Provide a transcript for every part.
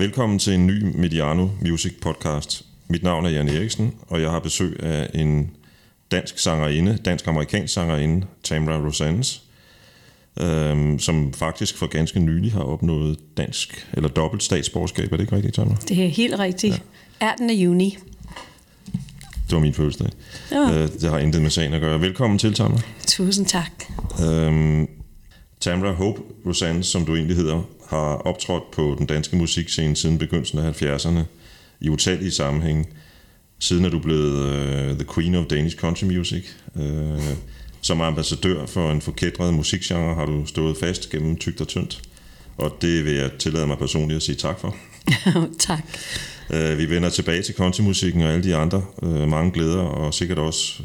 Velkommen til en ny Mediano Music podcast. Mit navn er Jan Eriksen, og jeg har besøg af en dansk sangerinde, dansk-amerikansk sangerinde, Tamra Rosannes, øhm, som faktisk for ganske nylig har opnået dansk eller dobbelt statsborgerskab. Er det ikke rigtigt, Tamra? Det er helt rigtigt. Ja. 18. juni. Det var min fødselsdag. Ja. Øh, det har intet med sagen at gøre. Velkommen til, Tamra. Tusind tak. Øhm, Tamra Hope Rosanne, som du egentlig hedder, har optrådt på den danske musikscene siden begyndelsen af 70'erne i utallige sammenhænge. Siden er du blevet uh, the queen of Danish country music. Uh, som ambassadør for en forkædret musikgenre har du stået fast gennem tygt og tyndt. Og det vil jeg tillade mig personligt at sige tak for. tak. Uh, vi vender tilbage til countrymusikken og alle de andre uh, mange glæder, og sikkert også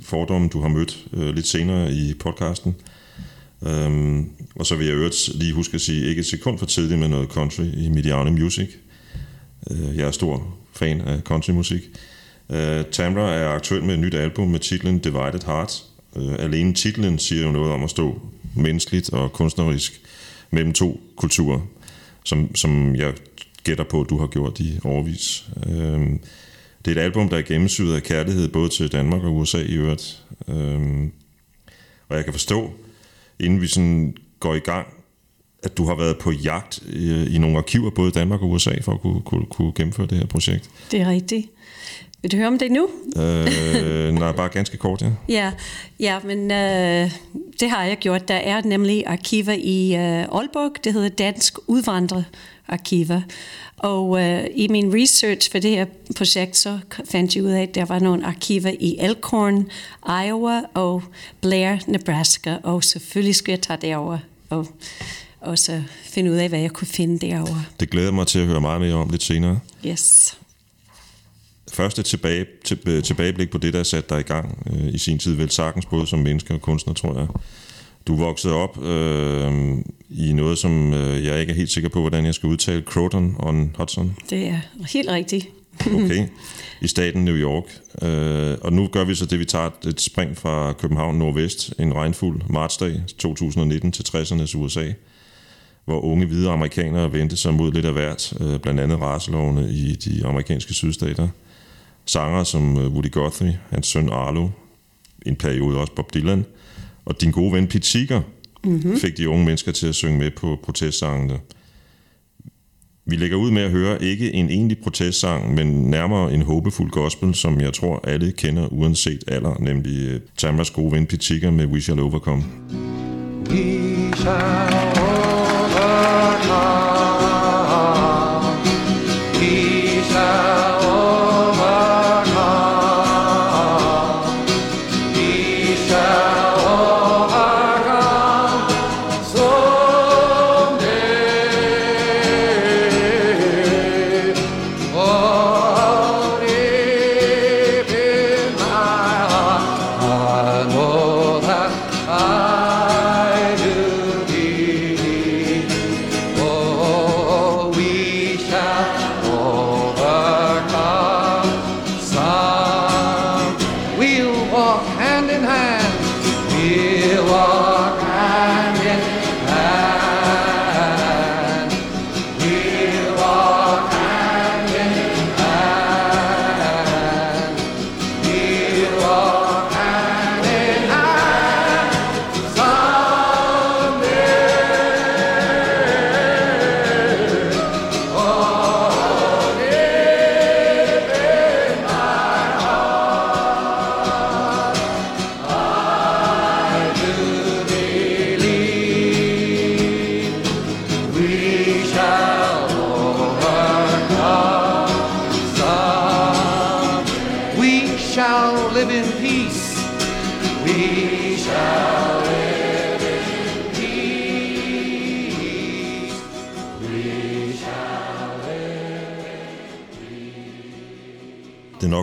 fordomme, du har mødt uh, lidt senere i podcasten. Øhm, og så vil jeg øvrigt lige huske at sige, ikke et sekund for tidligt med noget country i Mediano Music. Øh, jeg er stor fan af countrymusik. Øh, Tamra er aktuel med et nyt album med titlen Divided Heart. Øh, alene titlen siger jo noget om at stå menneskeligt og kunstnerisk mellem to kulturer, som, som jeg gætter på, at du har gjort i overvis. Uh, øh, det er et album, der er gennemsyret af kærlighed både til Danmark og USA i øvrigt. Uh, og jeg kan forstå, inden vi sådan går i gang, at du har været på jagt i, i nogle arkiver, både i Danmark og USA, for at kunne, kunne, kunne gennemføre det her projekt. Det er rigtigt. Vil du høre om det nu? øh, nej, bare ganske kort, ja. Ja, ja men øh, det har jeg gjort. Der er nemlig arkiver i øh, Aalborg, det hedder Dansk Udvandrerarkiver. Og øh, i min research for det her projekt, så fandt jeg ud af, at der var nogle arkiver i Elkhorn, Iowa og Blair, Nebraska. Og selvfølgelig skulle jeg tage derover og, og så finde ud af, hvad jeg kunne finde derovre. Det glæder mig til at høre meget mere om lidt senere. Yes. Første tilbage, til, tilbageblik på det, der satte dig i gang øh, i sin tid, vel sagtens både som menneske og kunstner, tror jeg. Du voksede op øh, i noget, som øh, jeg ikke er helt sikker på, hvordan jeg skal udtale. Croton on Hudson. Det er helt rigtigt. okay. I staten New York. Øh, og nu gør vi så det, vi tager et spring fra København nordvest, en regnfuld martsdag 2019 til 60'ernes USA, hvor unge hvide amerikanere vendte sig mod lidt af hvert, øh, blandt andet raselovene i de amerikanske sydstater. Sanger som øh, Woody Guthrie, hans søn Arlo, en periode også Bob Dylan, og din gode ven Pete Seeger mm-hmm. fik de unge mennesker til at synge med på protestsangene. Vi lægger ud med at høre ikke en egentlig protestsang, men nærmere en håbefuld gospel, som jeg tror alle kender uanset alder, nemlig øh, Tamras gode ven Pete Seeger med We Shall Overcome. We shall overcome.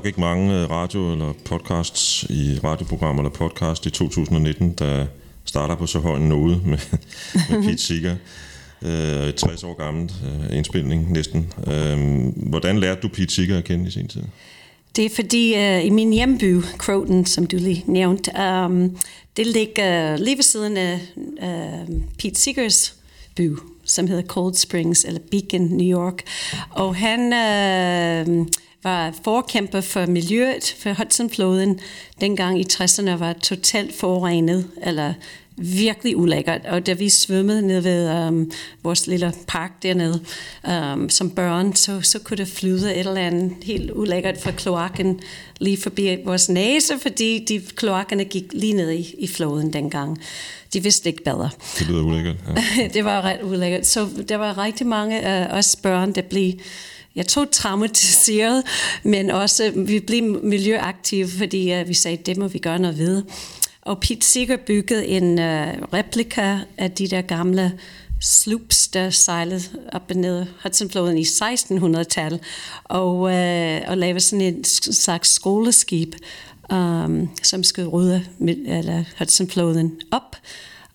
Nok ikke mange øh, radio- eller podcasts i radioprogrammer eller podcast i 2019, der starter på så høj en node med, med Pete Seeger. Øh, 60 år gammelt øh, indspilning næsten. Øh, hvordan lærte du Pete Seeger at kende i sin tid? Det er fordi uh, i min hjemby, Croton, som du lige nævnte, um, det ligger lige ved siden af uh, Pete Seegers by, som hedder Cold Springs, eller Beacon, New York. Og han øh, var forkæmper for miljøet, for Hudsonfloden, dengang i 60'erne var totalt forurenet, eller virkelig ulækkert. Og da vi svømmede ned ved um, vores lille park dernede um, som børn, så, så kunne det flyde et eller andet helt ulækkert fra kloakken lige forbi vores næse, fordi de kloakkerne gik lige ned i, i floden dengang. De vidste ikke bedre. Det lyder ulækkert. Ja. det var ret ulækkert. Så der var rigtig mange af os børn, der blev jeg tror traumatiseret, men også vi blev miljøaktive, fordi uh, vi sagde, det må vi gøre noget ved. Og Pete Seeger byggede en uh, replika af de der gamle sloops, der sejlede op og ned Hudsonfloden i 1600-tallet, og, uh, og lavede sådan en slags skoleskib, um, som skulle rydde eller Hudsonfloden op.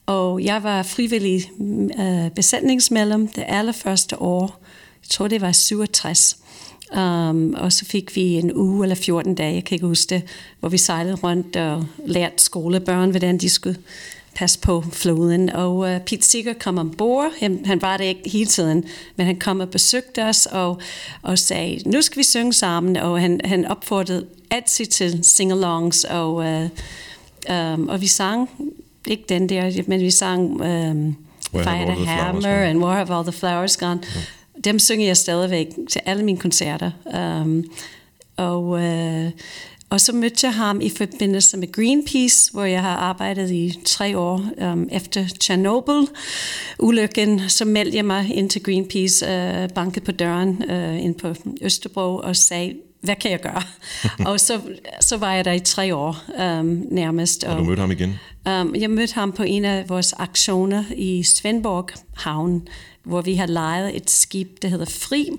Og jeg var frivillig uh, besætningsmedlem det allerførste år. Jeg tror, det var 67. Um, og så fik vi en uge eller 14 dage, jeg kan ikke huske det, hvor vi sejlede rundt og lærte skolebørn, hvordan de skulle passe på floden. Og uh, Pete Seeger kom ombord. Han, han var der ikke hele tiden, men han kom og besøgte os og, og sagde, nu skal vi synge sammen. Og han, han opfordrede altid til sing-alongs, og, uh, um, og vi sang, ikke den der, men vi sang um, Fire the Hammer and War Have All the Flowers Gone. Ja dem synger jeg stadigvæk til alle mine koncerter. Um, og, uh, og så mødte jeg ham i forbindelse med Greenpeace, hvor jeg har arbejdet i tre år um, efter Chernobyl-ulykken. Så meldte jeg mig ind til Greenpeace, uh, banket på døren uh, ind på Østerbro og sagde, hvad kan jeg gøre? og så, så var jeg der i tre år um, nærmest. Og, og du mødte ham igen? Um, jeg mødte ham på en af vores aktioner i Svendborg Havn, hvor vi har lejet et skib, der hedder Fri,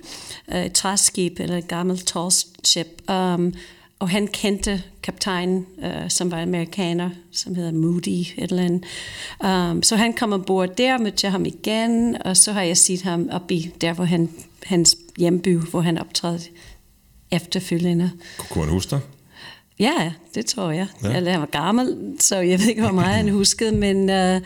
øh, et træskib eller et gammelt ship. Um, og han kendte kaptajnen, uh, som var amerikaner, som hedder Moody, et eller andet. Um, så han kom ombord der, mødte jeg ham igen, og så har jeg set ham op i der, hvor han, hans hjemby, hvor han optrådte efterfølgende. Kunne han huske dig? Ja, det tror jeg. Ja. Eller han var gammel, så jeg ved ikke, hvor meget han huskede, men, uh,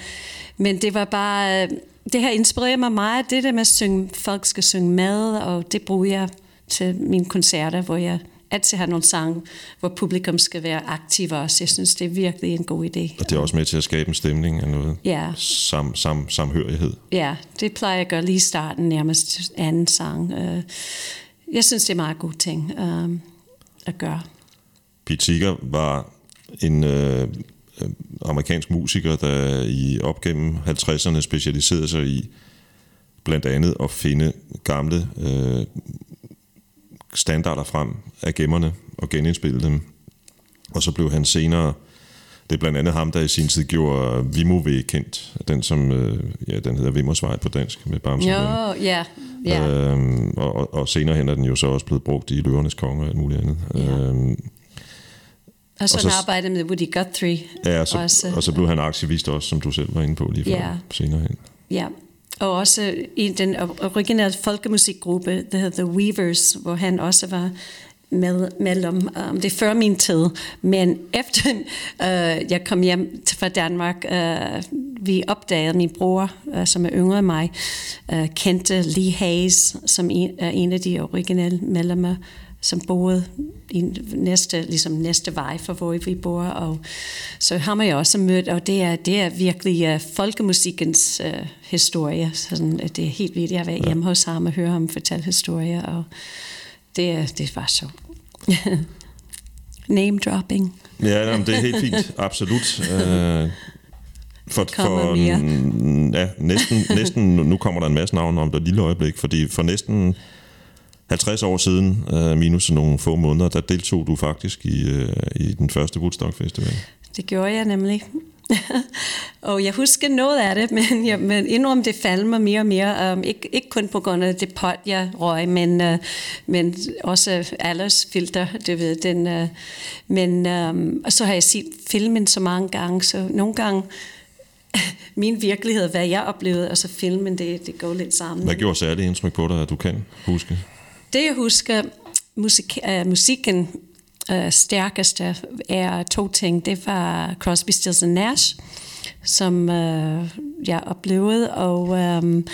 men det var bare... Det har inspireret mig meget, det der med at synge, folk skal synge med, og det bruger jeg til mine koncerter, hvor jeg altid har nogle sange, hvor publikum skal være aktive også. Jeg synes, det er virkelig en god idé. Og det er også med til at skabe en stemning af noget ja. sam, sam, samhørighed. Ja, det plejer jeg at gøre lige i starten, nærmest anden sang. Øh, jeg synes, det er en meget god ting øh, at gøre. Pete Seeger var en Øh, amerikansk musiker, der i op gennem 50'erne specialiserede sig i blandt andet at finde gamle øh, standarder frem af gemmerne og genindspille dem. Og så blev han senere, det er blandt andet ham, der i sin tid gjorde Vimove kendt, den som, øh, ja, den hedder Vimmersvej på dansk med Bamse. Jo, ja, ja. Øhm, og, og senere hen er den jo så også blevet brugt i Løvernes Konge og alt muligt andet. Ja. Øhm, og så, og så arbejdede med Woody Guthrie. Ja, og så, også. og så blev han aktivist også, som du selv var inde på lige før ja. senere hen. Ja, og også i den originale folkemusikgruppe, der hedder The Weavers, hvor han også var med, mellem, um, det er før min tid, men efter uh, jeg kom hjem fra Danmark, uh, vi opdagede, min bror, uh, som er yngre end mig, uh, kendte Lee Hayes, som en, er en af de originale medlemmer som boede i næste, ligesom næste vej for, hvor vi bor. Og, så har man jo også mødt, og det er, det er virkelig uh, folkemusikkens uh, historie. Sådan, at det er helt vildt. Jeg har været ja. hjemme hos ham og høre ham fortælle historier, og det, det var sjovt. Name dropping. Ja, jamen, det er helt fint. Absolut. Uh, for, for ja, næsten, næsten, nu kommer der en masse navne om det lille øjeblik, fordi for næsten 50 år siden, øh, minus nogle få måneder, der deltog du faktisk i, øh, i den første Woodstock Festival. Det gjorde jeg nemlig. og jeg husker noget af det, men jeg men indrøm, det faldt mig mere og mere. Um, ikke, ikke kun på grund af det pot, jeg røg, men, uh, men også aldersfilter, det ved den. Uh, men um, og så har jeg set filmen så mange gange, så nogle gange min virkelighed, hvad jeg oplevede, og så filmen, det, det går lidt sammen. Hvad gjorde særligt indtryk på dig, at du kan huske? Det jeg husker, musik, uh, musikken øh, uh, stærkeste er to ting. Det var Crosby, Stills Nash, som uh, jeg oplevede, og, um,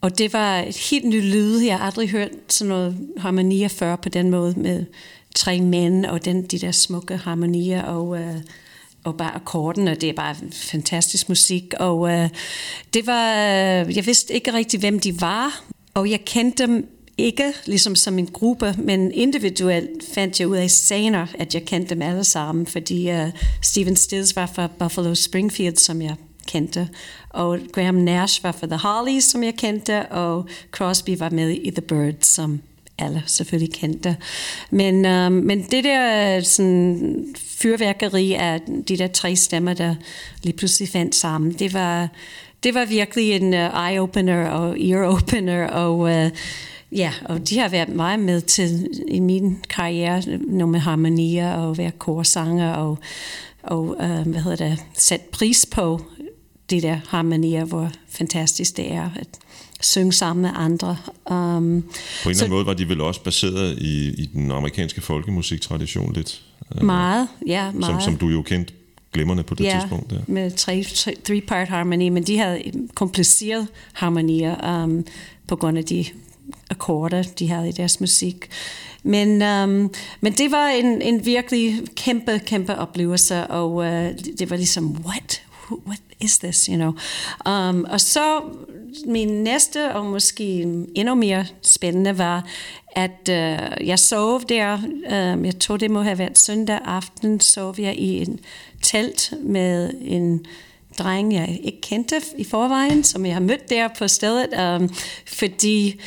og det var et helt nyt lyd. Jeg har aldrig hørt sådan noget harmonier før på den måde med tre mænd og den, de der smukke harmonier og, uh, og bare akkorden, og det er bare fantastisk musik. Og øh, det var, jeg vidste ikke rigtig, hvem de var, og jeg kendte dem ikke ligesom som en gruppe, men individuelt fandt jeg ud af senere, at jeg kendte dem alle sammen, fordi uh, Steven Stills var fra Buffalo Springfield, som jeg kendte, og Graham Nash var fra The Hollies, som jeg kendte, og Crosby var med i The Birds, som alle selvfølgelig kendte. Men, um, men det der øh, sådan, fyrværkeri af de der tre stemmer, der lige pludselig fandt sammen, det var, det var virkelig en uh, eye-opener og ear-opener, og uh, Ja, og de har været meget med til i min karriere, noget med harmonier og være korsanger og, og øh, hvad hedder det, sætte pris på de der harmonier, hvor fantastisk det er at synge sammen med andre. Um, på en eller anden måde var de vel også baseret i, i den amerikanske folkemusiktradition lidt? Øh, meget, ja, meget. Som, som du jo kendte glemmerne på det ja, tidspunkt. Ja, med tre, three-part harmoni, men de havde kompliceret harmonier um, på grund af de akkorder, de havde i deres musik. Men, um, men det var en, en virkelig kæmpe, kæmpe oplevelse, og uh, det var ligesom, what? What is this, you know? Um, og så min næste, og måske endnu mere spændende, var, at uh, jeg sov der, um, jeg tror det må have været søndag aften, sov jeg i en telt med en dreng, jeg ikke kendte i forvejen, som jeg har mødt der på stedet, um, fordi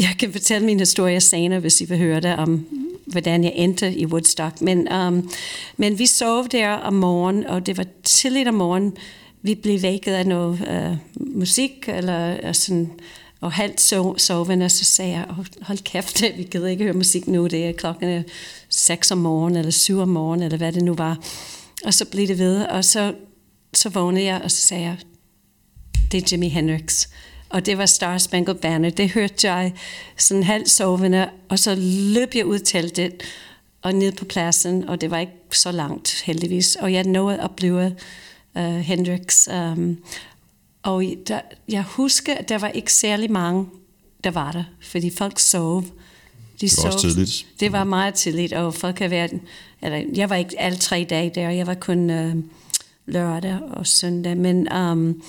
jeg kan fortælle min historie senere, hvis I vil høre det, om hvordan jeg endte i Woodstock. Men, um, men vi sov der om morgenen, og det var tidligt om morgenen. Vi blev vækket af noget uh, musik, eller øh, sådan, og halvt sov, sovende, så sagde jeg, hold kæft, vi gider ikke høre musik nu, det er klokken øh, 6 om morgenen, eller 7 om morgenen, eller hvad det nu var. Og så blev det ved, og så, så vågnede jeg, og så sagde jeg, det er Jimi Hendrix og det var Star Spangled Banner. Det hørte jeg sådan halvt sovende, og så løb jeg ud til teltet og ned på pladsen, og det var ikke så langt heldigvis, og jeg nåede at blive uh, Hendrix. Um, og der, jeg husker, at der var ikke særlig mange, der var der, fordi folk sov. De det var sov. også tidligt. Det var meget tidligt, og folk har været... Eller, jeg var ikke alle tre dage der, jeg var kun uh, lørdag og søndag, men... Um,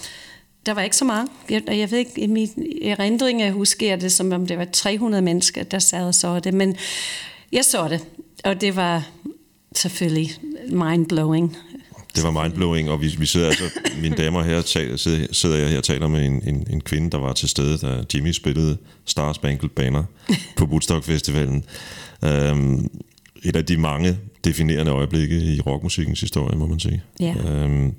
der var ikke så mange. Jeg, jeg ved ikke, i min erindring jeg husker det, som om det var 300 mennesker, der sad og så det. Men jeg så det, og det var selvfølgelig mind-blowing. Det var mindblowing, og vi, vi sidder altså, mine damer her, tager, sidder, sidder jeg her og taler med en, en, en kvinde, der var til stede, da Jimmy spillede Star Spangled Banner på Woodstock Festivalen. Um, et af de mange definerende øjeblikke i rockmusikkens historie, må man sige. Ja. Um,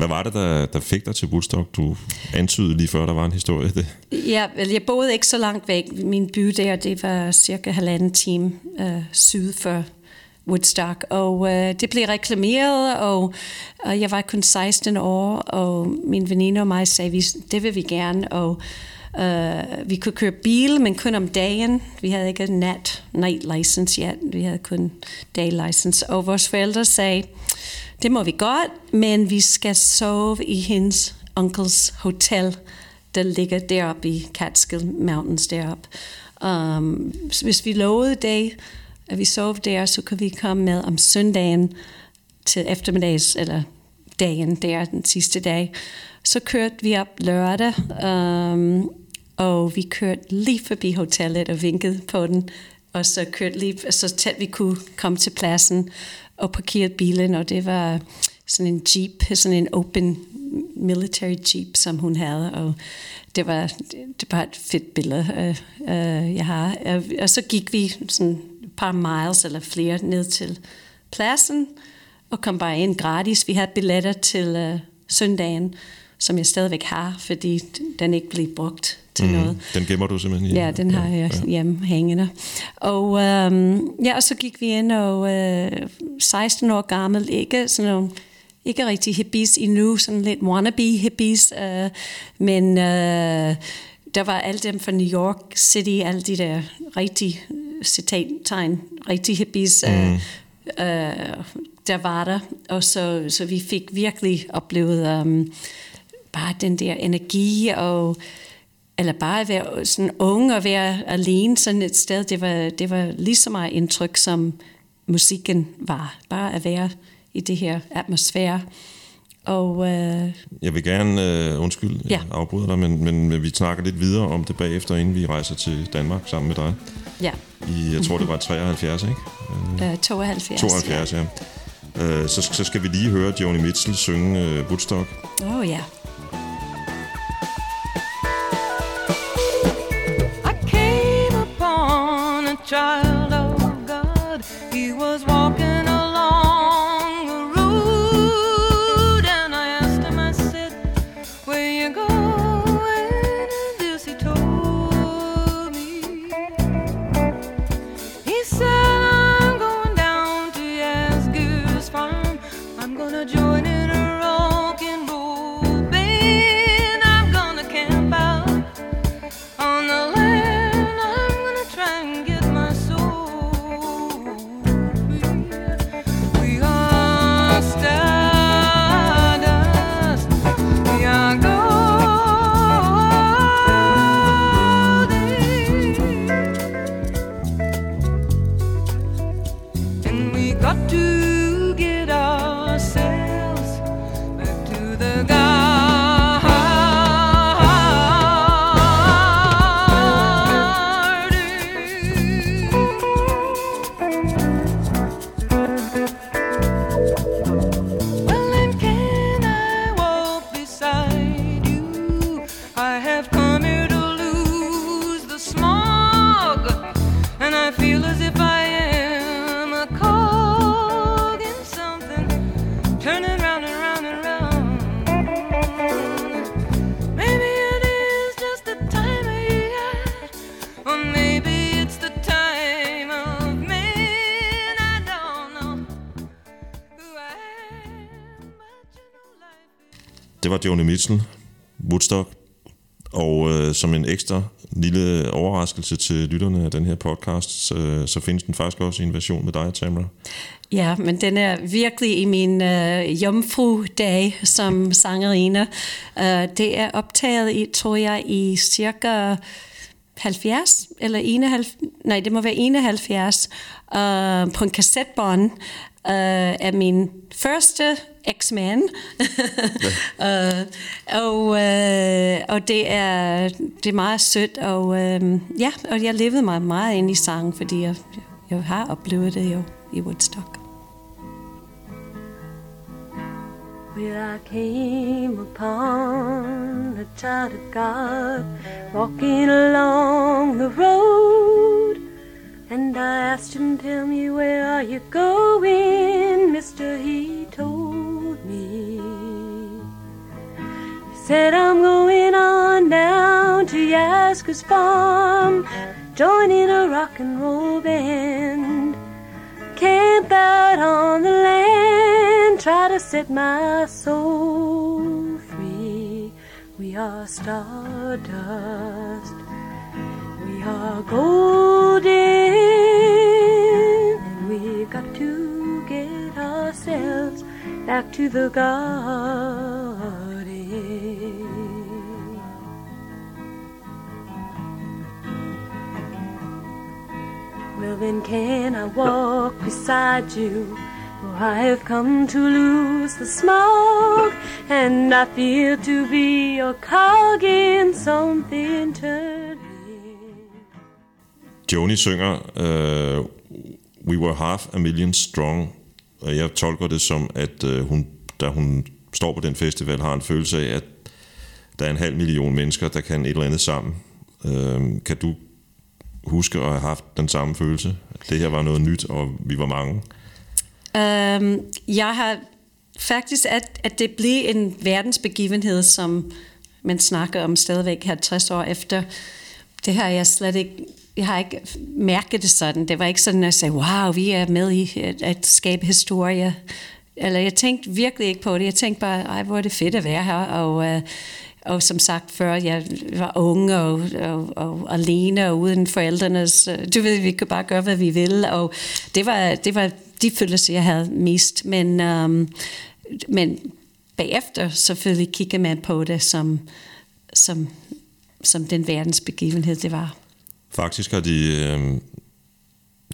hvad var det, der, der fik dig til Woodstock? Du antydede lige før, der var en historie. Det. Ja, jeg boede ikke så langt væk. Min by der, det var cirka halvanden time øh, syd for Woodstock, og øh, det blev reklameret, og, og jeg var kun 16 år, og min veninde og mig sagde, vi, det vil vi gerne, og øh, vi kunne køre bil, men kun om dagen. Vi havde ikke nat, night license yet, vi havde kun day license, og vores forældre sagde, det må vi godt, men vi skal sove i hendes onkels hotel, der ligger deroppe i Catskill Mountains deroppe. Um, hvis vi lovede det, at vi sov der, så kan vi komme med om søndagen til eftermiddags, eller dagen der, den sidste dag. Så kørte vi op lørdag, um, og vi kørte lige forbi hotellet og vinkede på den, og så kørte lige så tæt vi kunne komme til pladsen og parkerede bilen, og det var sådan en jeep, sådan en open military jeep, som hun havde, og det var, det var et fedt billede, øh, øh, jeg har. Og, så gik vi sådan et par miles eller flere ned til pladsen, og kom bare ind gratis. Vi havde billetter til øh, søndagen, som jeg stadigvæk har, fordi den ikke blev brugt til mm, noget. Den gemmer du simpelthen? Ja, den har jeg ja. hjemme hængende. Og, øhm, ja, og så gik vi ind, og øh, 16 år gammel, ikke sådan nogle ikke rigtig hippies endnu, sådan lidt wannabe hippies, øh, men øh, der var alle dem fra New York City, alle de der rigtig citattegn, rigtig hippies, øh, mm. øh, der var der. Og så, så vi fik virkelig oplevet um, bare den der energi og eller bare at være sådan ung og være alene sådan et sted, det var, det var lige så meget indtryk, som musikken var. Bare at være i det her atmosfære. Og, øh, jeg vil gerne, øh, undskyld, ja. afbryde dig, men, men vi snakker lidt videre om det bagefter, inden vi rejser til Danmark sammen med dig. Ja. I, jeg tror, det var 73, ikke? Øh, 72. 72, ja. ja. Øh, så, så skal vi lige høre Joni Mitchell synge øh, Woodstock. Åh, oh, ja. Child of God. He was walking Joni Mitchell, Woodstock. Og øh, som en ekstra lille overraskelse til lytterne af den her podcast, så, så findes den faktisk også i en version med dig, Tamara. Ja, men den er virkelig i min øh, jomfru-dag som sangerine. Uh, øh, det er optaget, i, tror jeg, i cirka 70 eller 71, nej, det må være 71, uh, øh, på en kassetbånd uh, af min første X-Men. ja. uh, øh, og, uh, og det er, det er meget sødt, og uh, ja, og jeg levede mig meget ind i sangen, fordi jeg, jeg har oplevet det jo i Woodstock. Well, I came upon a child of God walking along the road, and I asked him, Tell me, where are you going, Mr. He said, I'm going on down to Yasker's farm, joining a rock and roll band camp out on the land, try to set my soul free. We are stardust, we are golden, and we've got to get ourselves back to the garden. Well, then can I walk beside you? For I have come to lose the smoke, and I feel to be your cog in something turning. Joni synger uh, We Were Half a Million Strong, og jeg tolker det som, at øh, hun, da hun står på den festival, har en følelse af, at der er en halv million mennesker, der kan et eller andet sammen. Øh, kan du huske at have haft den samme følelse? Det her var noget nyt, og vi var mange. Øhm, jeg har faktisk, at, at det blev en verdensbegivenhed, som man snakker om stadigvæk 50 år efter. Det har jeg slet ikke, jeg har ikke mærket det sådan. Det var ikke sådan, at jeg sagde, wow, vi er med i at, at skabe historie. Eller jeg tænkte virkelig ikke på det. Jeg tænkte bare, ej, hvor er det fedt at være her. Og, uh, og som sagt før, jeg var ung og, og, og alene og uden forældrenes... Du ved, vi kunne bare gøre, hvad vi ville. Og det var, det var de følelser, jeg havde mest. Men, um, men bagefter selvfølgelig kigger man på det som, som, som den verdensbegivenhed, det var. Faktisk har de øh,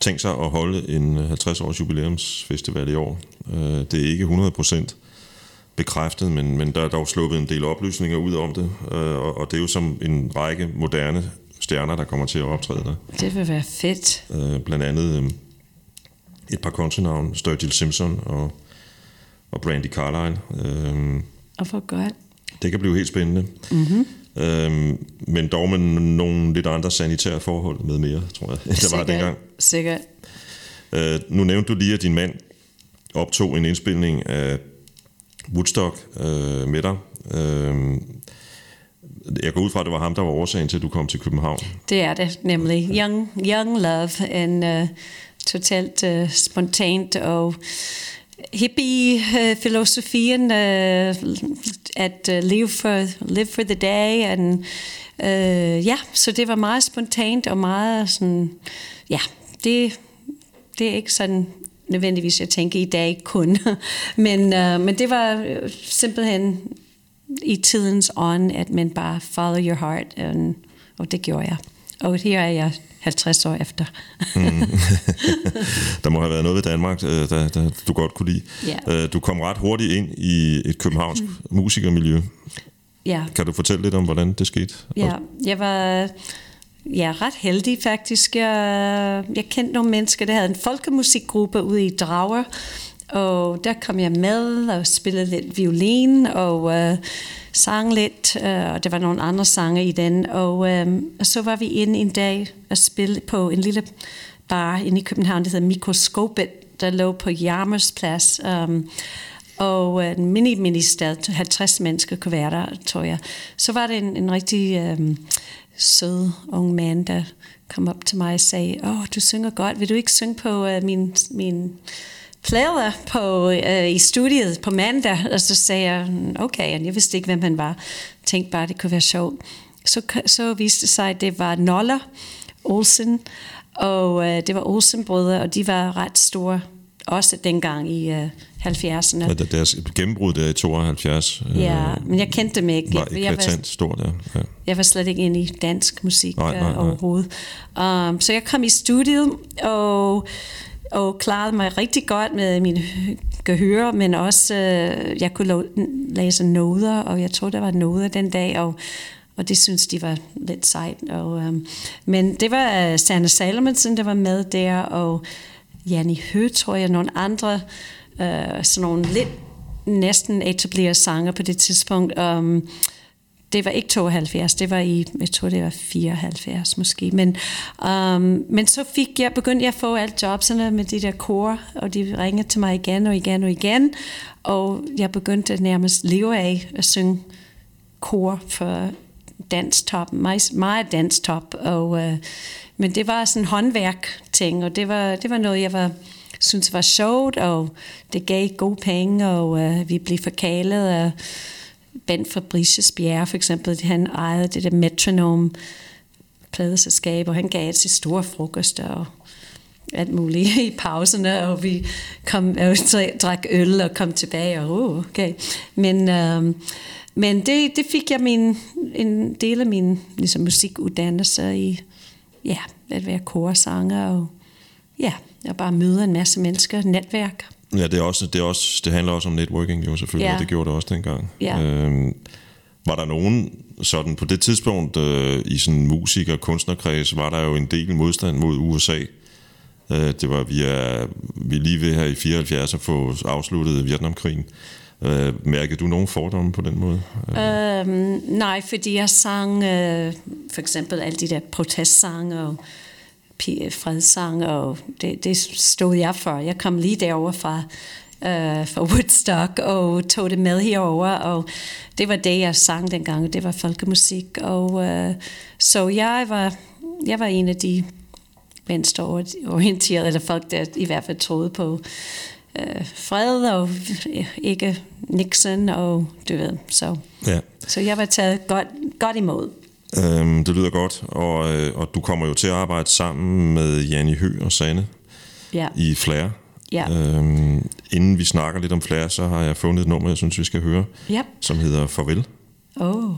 tænkt sig at holde en 50-års jubilæumsfestival i år. Øh, det er ikke 100% bekræftet, men, men der er dog sluppet en del oplysninger ud om det, øh, og, og det er jo som en række moderne stjerner, der kommer til at optræde der. Det vil være fedt. Øh, blandt andet øh, et par country-navn, Sturgill Simpson og, og Brandy Carlile. Øh, og for godt. Det kan blive helt spændende. Mm-hmm. Øhm, men dog med nogle lidt andre sanitære forhold med mere, tror jeg, der var dengang. Sikkert. Øh, nu nævnte du lige, at din mand optog en indspilning af Woodstock øh, med dig. Øh, jeg går ud fra, at det var ham, der var årsagen til, at du kom til København. Det er det nemlig. Young, young love, en uh, totalt uh, spontant og hippie-filosofien, uh, at uh, live, for, live for the day. And, uh, ja, så det var meget spontant og meget sådan, ja, det, det er ikke sådan nødvendigvis, jeg tænker i dag kun. men, uh, men det var simpelthen i tidens ånd, at man bare follow your heart, and, og det gjorde jeg. Og her er jeg 50 år efter. mm. der må have været noget ved Danmark, der, der du godt kunne lide. Yeah. Du kom ret hurtigt ind i et københavnsk mm. musikermiljø. Ja. Kan du fortælle lidt om, hvordan det skete? Ja, jeg var ja, ret heldig faktisk. Jeg, jeg kendte nogle mennesker, der havde en folkemusikgruppe ude i Drager, og der kom jeg med og spillede lidt violin og øh, sang lidt, øh, og der var nogle andre sange i den. Og, øh, og så var vi inde en dag og spille på en lille bar inde i København, der hedder Mikroskopet, der lå på Jarmers Plads. Um, øh, og en mini mini sted, 50 mennesker kunne være der, tror jeg. Så var det en, en rigtig øh, sød ung mand, der kom op til mig og sagde, åh, oh, du synger godt, vil du ikke synge på øh, min, min plader på, uh, i studiet på mandag? Og så sagde jeg, okay, og jeg vidste ikke, hvem han var. Tænkte bare, det kunne være sjovt. Så, så viste det sig, at det var Noller Olsen, og uh, det var Olsen-brødre, og de var ret store, også dengang i uh, 70'erne. Ja, deres gennembrud der i 72. Ja, øh, men jeg kendte dem ikke. Var jeg var, stort, ja. ja. Jeg var slet ikke inde i dansk musik nej, nej, nej. overhovedet. Um, så jeg kom i studiet og, og klarede mig rigtig godt med min gehør, men også øh, jeg kunne læse noder, og jeg tror, der var noder den dag, og og det synes de var lidt sejt. Og, øh, men det var uh, Sanne Salomonsen, der var med der, og Janni Hø, tror jeg, nogle andre øh, sådan nogle lidt næsten etablerede sanger på det tidspunkt. Øh, det var ikke 72, det var i, jeg tror det var 74 måske. Men, um, men så fik jeg, begyndte jeg at få alt jobsene med de der kor, og de ringede til mig igen og igen og igen. Og jeg begyndte at nærmest leve af at synge kor for danstop, meget, meget danstop. Og, uh, men det var sådan en håndværk ting, og det var, det var noget, jeg var synes var sjovt, og det gav gode penge, og uh, vi blev forkalet af Ben Fabricius Bjerre, for eksempel. Han ejede det der metronome pladeselskab, og han gav til store frokoster og alt muligt i pauserne, og vi kom øh, og drak øl og kom tilbage, og uh, okay. Men, øh, men det, det fik jeg min, en del af min ligesom, musikuddannelse i, ja, at være korsanger, og ja, jeg bare møde en masse mennesker, netværk. Ja, det, er også, det, er også, det handler også om networking jo selvfølgelig, ja. og det gjorde det også dengang. Ja. Øhm, var der nogen sådan på det tidspunkt øh, i sådan musik- og kunstnerkreds, var der jo en del modstand mod USA. Øh, det var vi er, vi lige ved her i 74 at få afsluttet Vietnamkrigen. Øh, mærkede du nogen fordomme på den måde? Øhm, nej, fordi jeg sang øh, for eksempel alle de der protestsange og fredssang, og det, det stod jeg for. Jeg kom lige derover fra, uh, fra Woodstock og tog det med herover, og det var det, jeg sang dengang. Det var folkemusik, og uh, så jeg var, jeg var en af de venstreorienterede, eller folk, der i hvert fald troede på uh, fred, og ikke Nixon, og du ved, så, ja. så jeg var taget godt, godt imod. Øhm, det lyder godt, og, øh, og du kommer jo til at arbejde sammen med Janni Hø og Sanne ja. i Flair. Ja. Øhm, inden vi snakker lidt om flere, så har jeg fundet et nummer, jeg synes, vi skal høre, Ja. som hedder Farvel. Oh.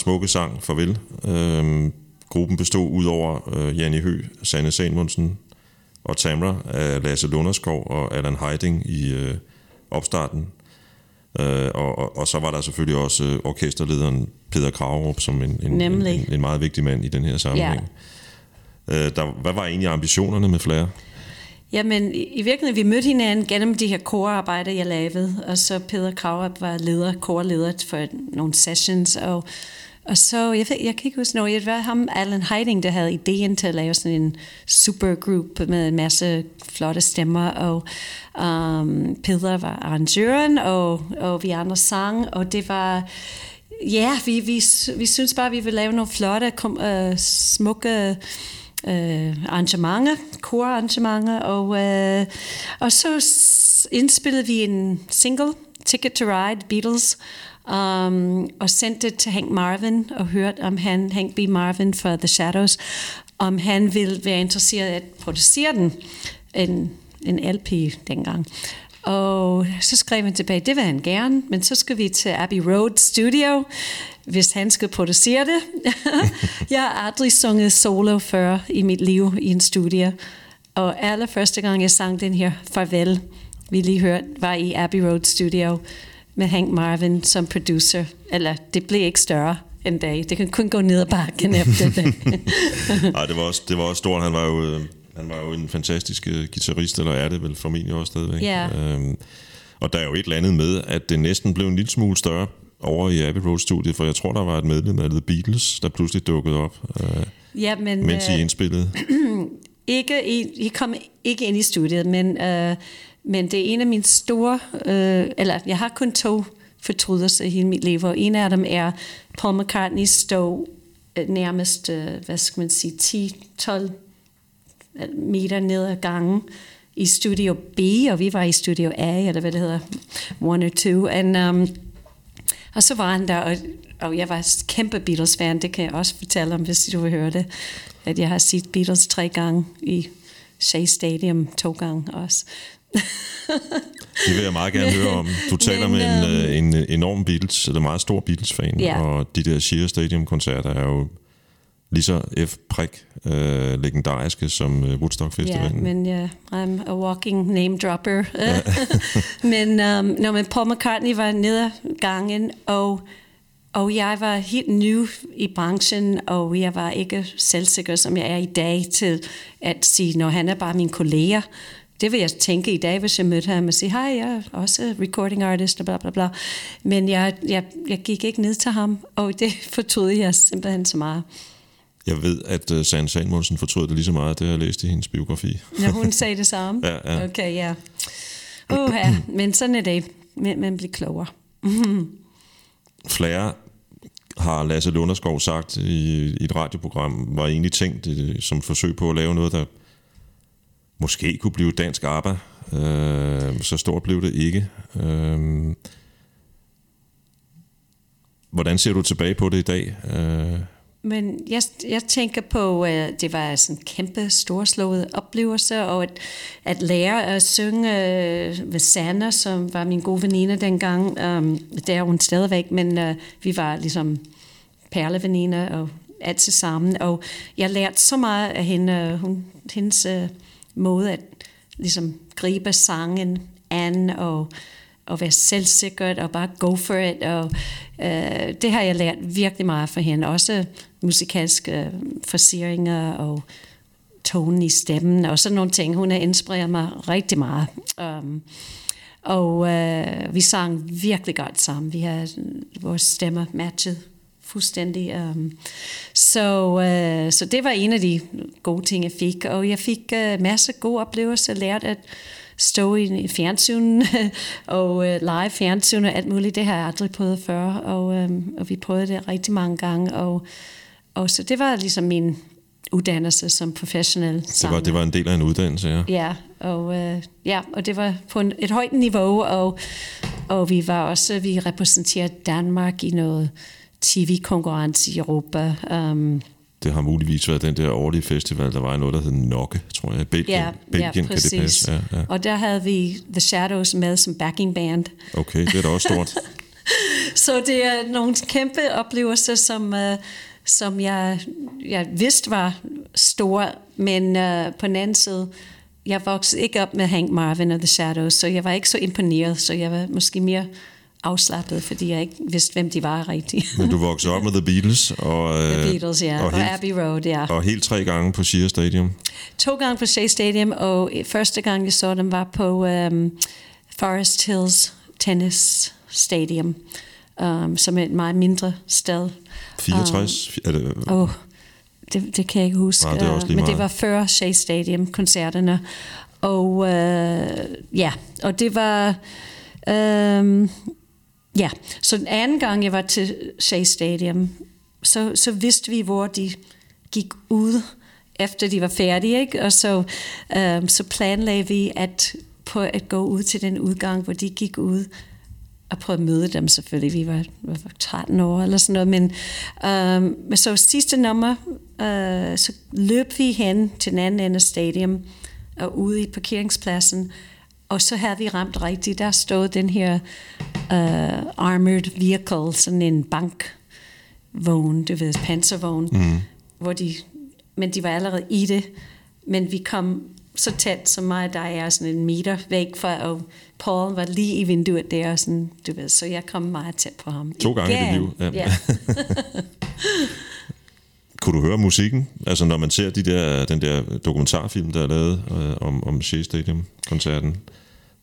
Smukke sang Farvel. Øhm, gruppen bestod udover øh, Janne Hø, Sanne Salmundsen og Tamra af Lasse Lunderskov og Allan Heiding i øh, opstarten. Øh, og, og, og så var der selvfølgelig også øh, orkesterlederen Peter Kragerup som en, en, en, en, en meget vigtig mand i den her sammenhæng. Øh, der, hvad var egentlig ambitionerne med Flere? Jamen, i, virkeligheden, vi mødte hinanden gennem de her korarbejder, jeg lavede, og så Peter Kraup var leder, korleder for nogle sessions, og, og så, jeg, ved, jeg kan ikke huske, noget, det var ham, Alan Heiding, der havde ideen til at lave sådan en supergroup med en masse flotte stemmer, og um, Peter var arrangøren, og, og vi andre sang, og det var, ja, vi, vi, vi synes bare, vi ville lave nogle flotte, kom, uh, smukke, øh, arrangementer, korarrangementer, og, øh, og så indspillede vi en single, Ticket to Ride, Beatles, um, og sendte det til Hank Marvin, og hørte om han, Hank B. Marvin fra The Shadows, om han ville være interesseret i at producere den, en, en LP dengang. Og så skrev han tilbage, det vil han gerne, men så skal vi til Abbey Road Studio, hvis han skal producere det. jeg har aldrig sunget solo før i mit liv i en studie. Og allerførste gang jeg sang den her Farvel, vi lige hørte, var i Abbey Road Studio med Hank Marvin som producer. Eller det blev ikke større en dag. Det kan kun gå ned ad bakken efter det. Nej, det var også, det var også stort. Han var jo, øh, han var jo en fantastisk øh, guitarist, eller er det vel formentlig også stadigvæk. Ja. Øhm, og der er jo et eller andet med, at det næsten blev en lille smule større over i Abbey Road-studiet, for jeg tror, der var et medlem af The Beatles, der pludselig dukkede op, øh, ja, men, mens I øh, indspillede. Ikke, I, I kom ikke ind i studiet, men, øh, men det er en af mine store, øh, eller jeg har kun to fortrydelser i hele mit liv, og en af dem er, Paul McCartney stod øh, nærmest, øh, hvad skal man sige, 10-12 meter ned ad gangen i Studio B, og vi var i Studio A, eller hvad det hedder, one or two, and, um, og så var han der, og, og jeg var kæmpe Beatles-fan, det kan jeg også fortælle om, hvis du vil høre det, at jeg har set Beatles tre gange i Shea Stadium to gange også. Det vil jeg meget gerne høre om. Du taler Men, med en, øhm, øh, en enorm Beatles, eller meget stor Beatles-fan, Ja. og de der Shea Stadium-koncerter er jo lige så F-prik øh, legendariske som øh, Ja, Woodstock-festivalen. men ja, I'm a walking name dropper. men, um, no, men Paul McCartney var nede gangen, og, og jeg var helt ny i branchen, og jeg var ikke selvsikker, som jeg er i dag, til at sige, når han er bare min kollega. Det vil jeg tænke i dag, hvis jeg mødte ham og sige, hej, jeg er også recording artist, og bla bla bla. Men jeg, jeg, jeg gik ikke ned til ham, og det fortrød jeg simpelthen så meget. Jeg ved, at uh, Sand Samuelsen fortrød det lige så meget, det har jeg læst i hendes biografi. Når hun sagde det samme? Ja, ja. Okay, ja. Uh, ja. Men sådan er det. Man, man bliver klogere. Flere har Lasse Lunderskov sagt i, i et radioprogram, var egentlig tænkt øh, som forsøg på at lave noget, der måske kunne blive dansk ABBA. Øh, så stort blev det ikke. Øh, hvordan ser du tilbage på det i dag? Øh, men jeg, jeg tænker på, at det var sådan en kæmpe storslået oplevelse, og at, at lære at synge med ved Sanna, som var min gode veninde dengang. Um, det er hun stadigvæk, men uh, vi var ligesom perleveninder og alt sammen. Og jeg lærte så meget af hende, hun, hendes uh, måde at ligesom gribe sangen an og at være selvsikkert og bare go for it. Og, øh, det har jeg lært virkelig meget fra hende. Også musikalske øh, forseringer og tonen i stemmen og sådan nogle ting. Hun har inspireret mig rigtig meget. Um, og øh, vi sang virkelig godt sammen. Vi har vores stemmer matchet fuldstændig. Um, så, øh, så det var en af de gode ting, jeg fik. Og jeg fik øh, masser af gode oplevelser. Lært at stå i fjernsyn og uh, live fjernsyn og alt muligt. Det har jeg aldrig prøvet før, og, um, og vi prøvede det rigtig mange gange. Og, og så det var ligesom min uddannelse som professionel det var, det var en del af en uddannelse, ja. Ja, og, uh, ja, og det var på en, et højt niveau, og, og vi var også, vi repræsenterede Danmark i noget tv-konkurrence i Europa. Um, det har muligvis været den der årlige festival, der var noget, der hed Nokke, tror jeg. Belgien, ja, Belgien ja, præcis. kan det passe. Ja, ja. Og der havde vi The Shadows med som backing band. Okay, det er da også stort. Så det er nogle kæmpe oplevelser, som, uh, som jeg, jeg vidste var store, men uh, på den anden side, jeg voksede ikke op med Hank Marvin og The Shadows, så jeg var ikke så imponeret, så jeg var måske mere afslappet, fordi jeg ikke vidste, hvem de var rigtigt. Men du voksede op med The Beatles. Og, The Beatles, ja. Og, og helt, Abbey Road, ja. Og helt tre gange på Shea Stadium. To gange på Shea Stadium, og første gang, jeg så dem, var på um, Forest Hills Tennis Stadium, um, som er et meget mindre sted. 64? Um, er det, oh, det, det kan jeg ikke huske. Nej, det er også lige Men meget. det var før Shea Stadium-koncerterne. Og uh, ja, og det var... Um, Ja, så den anden gang, jeg var til Shea Stadium, så, så vidste vi, hvor de gik ud, efter de var færdige, ikke? og så, øhm, så planlagde vi at, på at gå ud til den udgang, hvor de gik ud, og prøve at møde dem selvfølgelig. Vi var, var 13 år eller sådan noget, men øhm, så sidste nummer, øh, så løb vi hen til den anden ende af stadion, og ude i parkeringspladsen, og så havde vi ramt rigtigt. Der stod den her uh, armored vehicle, sådan en bankvogn, du ved, panservogn, mm. hvor de, men de var allerede i det, men vi kom så tæt som mig, der er sådan en meter væk fra, og Paul var lige i vinduet der, sådan, du ved, så jeg kom meget tæt på ham. To gange Igen. i dit liv. Ja. Ja. Kunne du høre musikken? Altså når man ser de der, den der dokumentarfilm, der er lavet øh, om, om Shea Stadium-koncerten.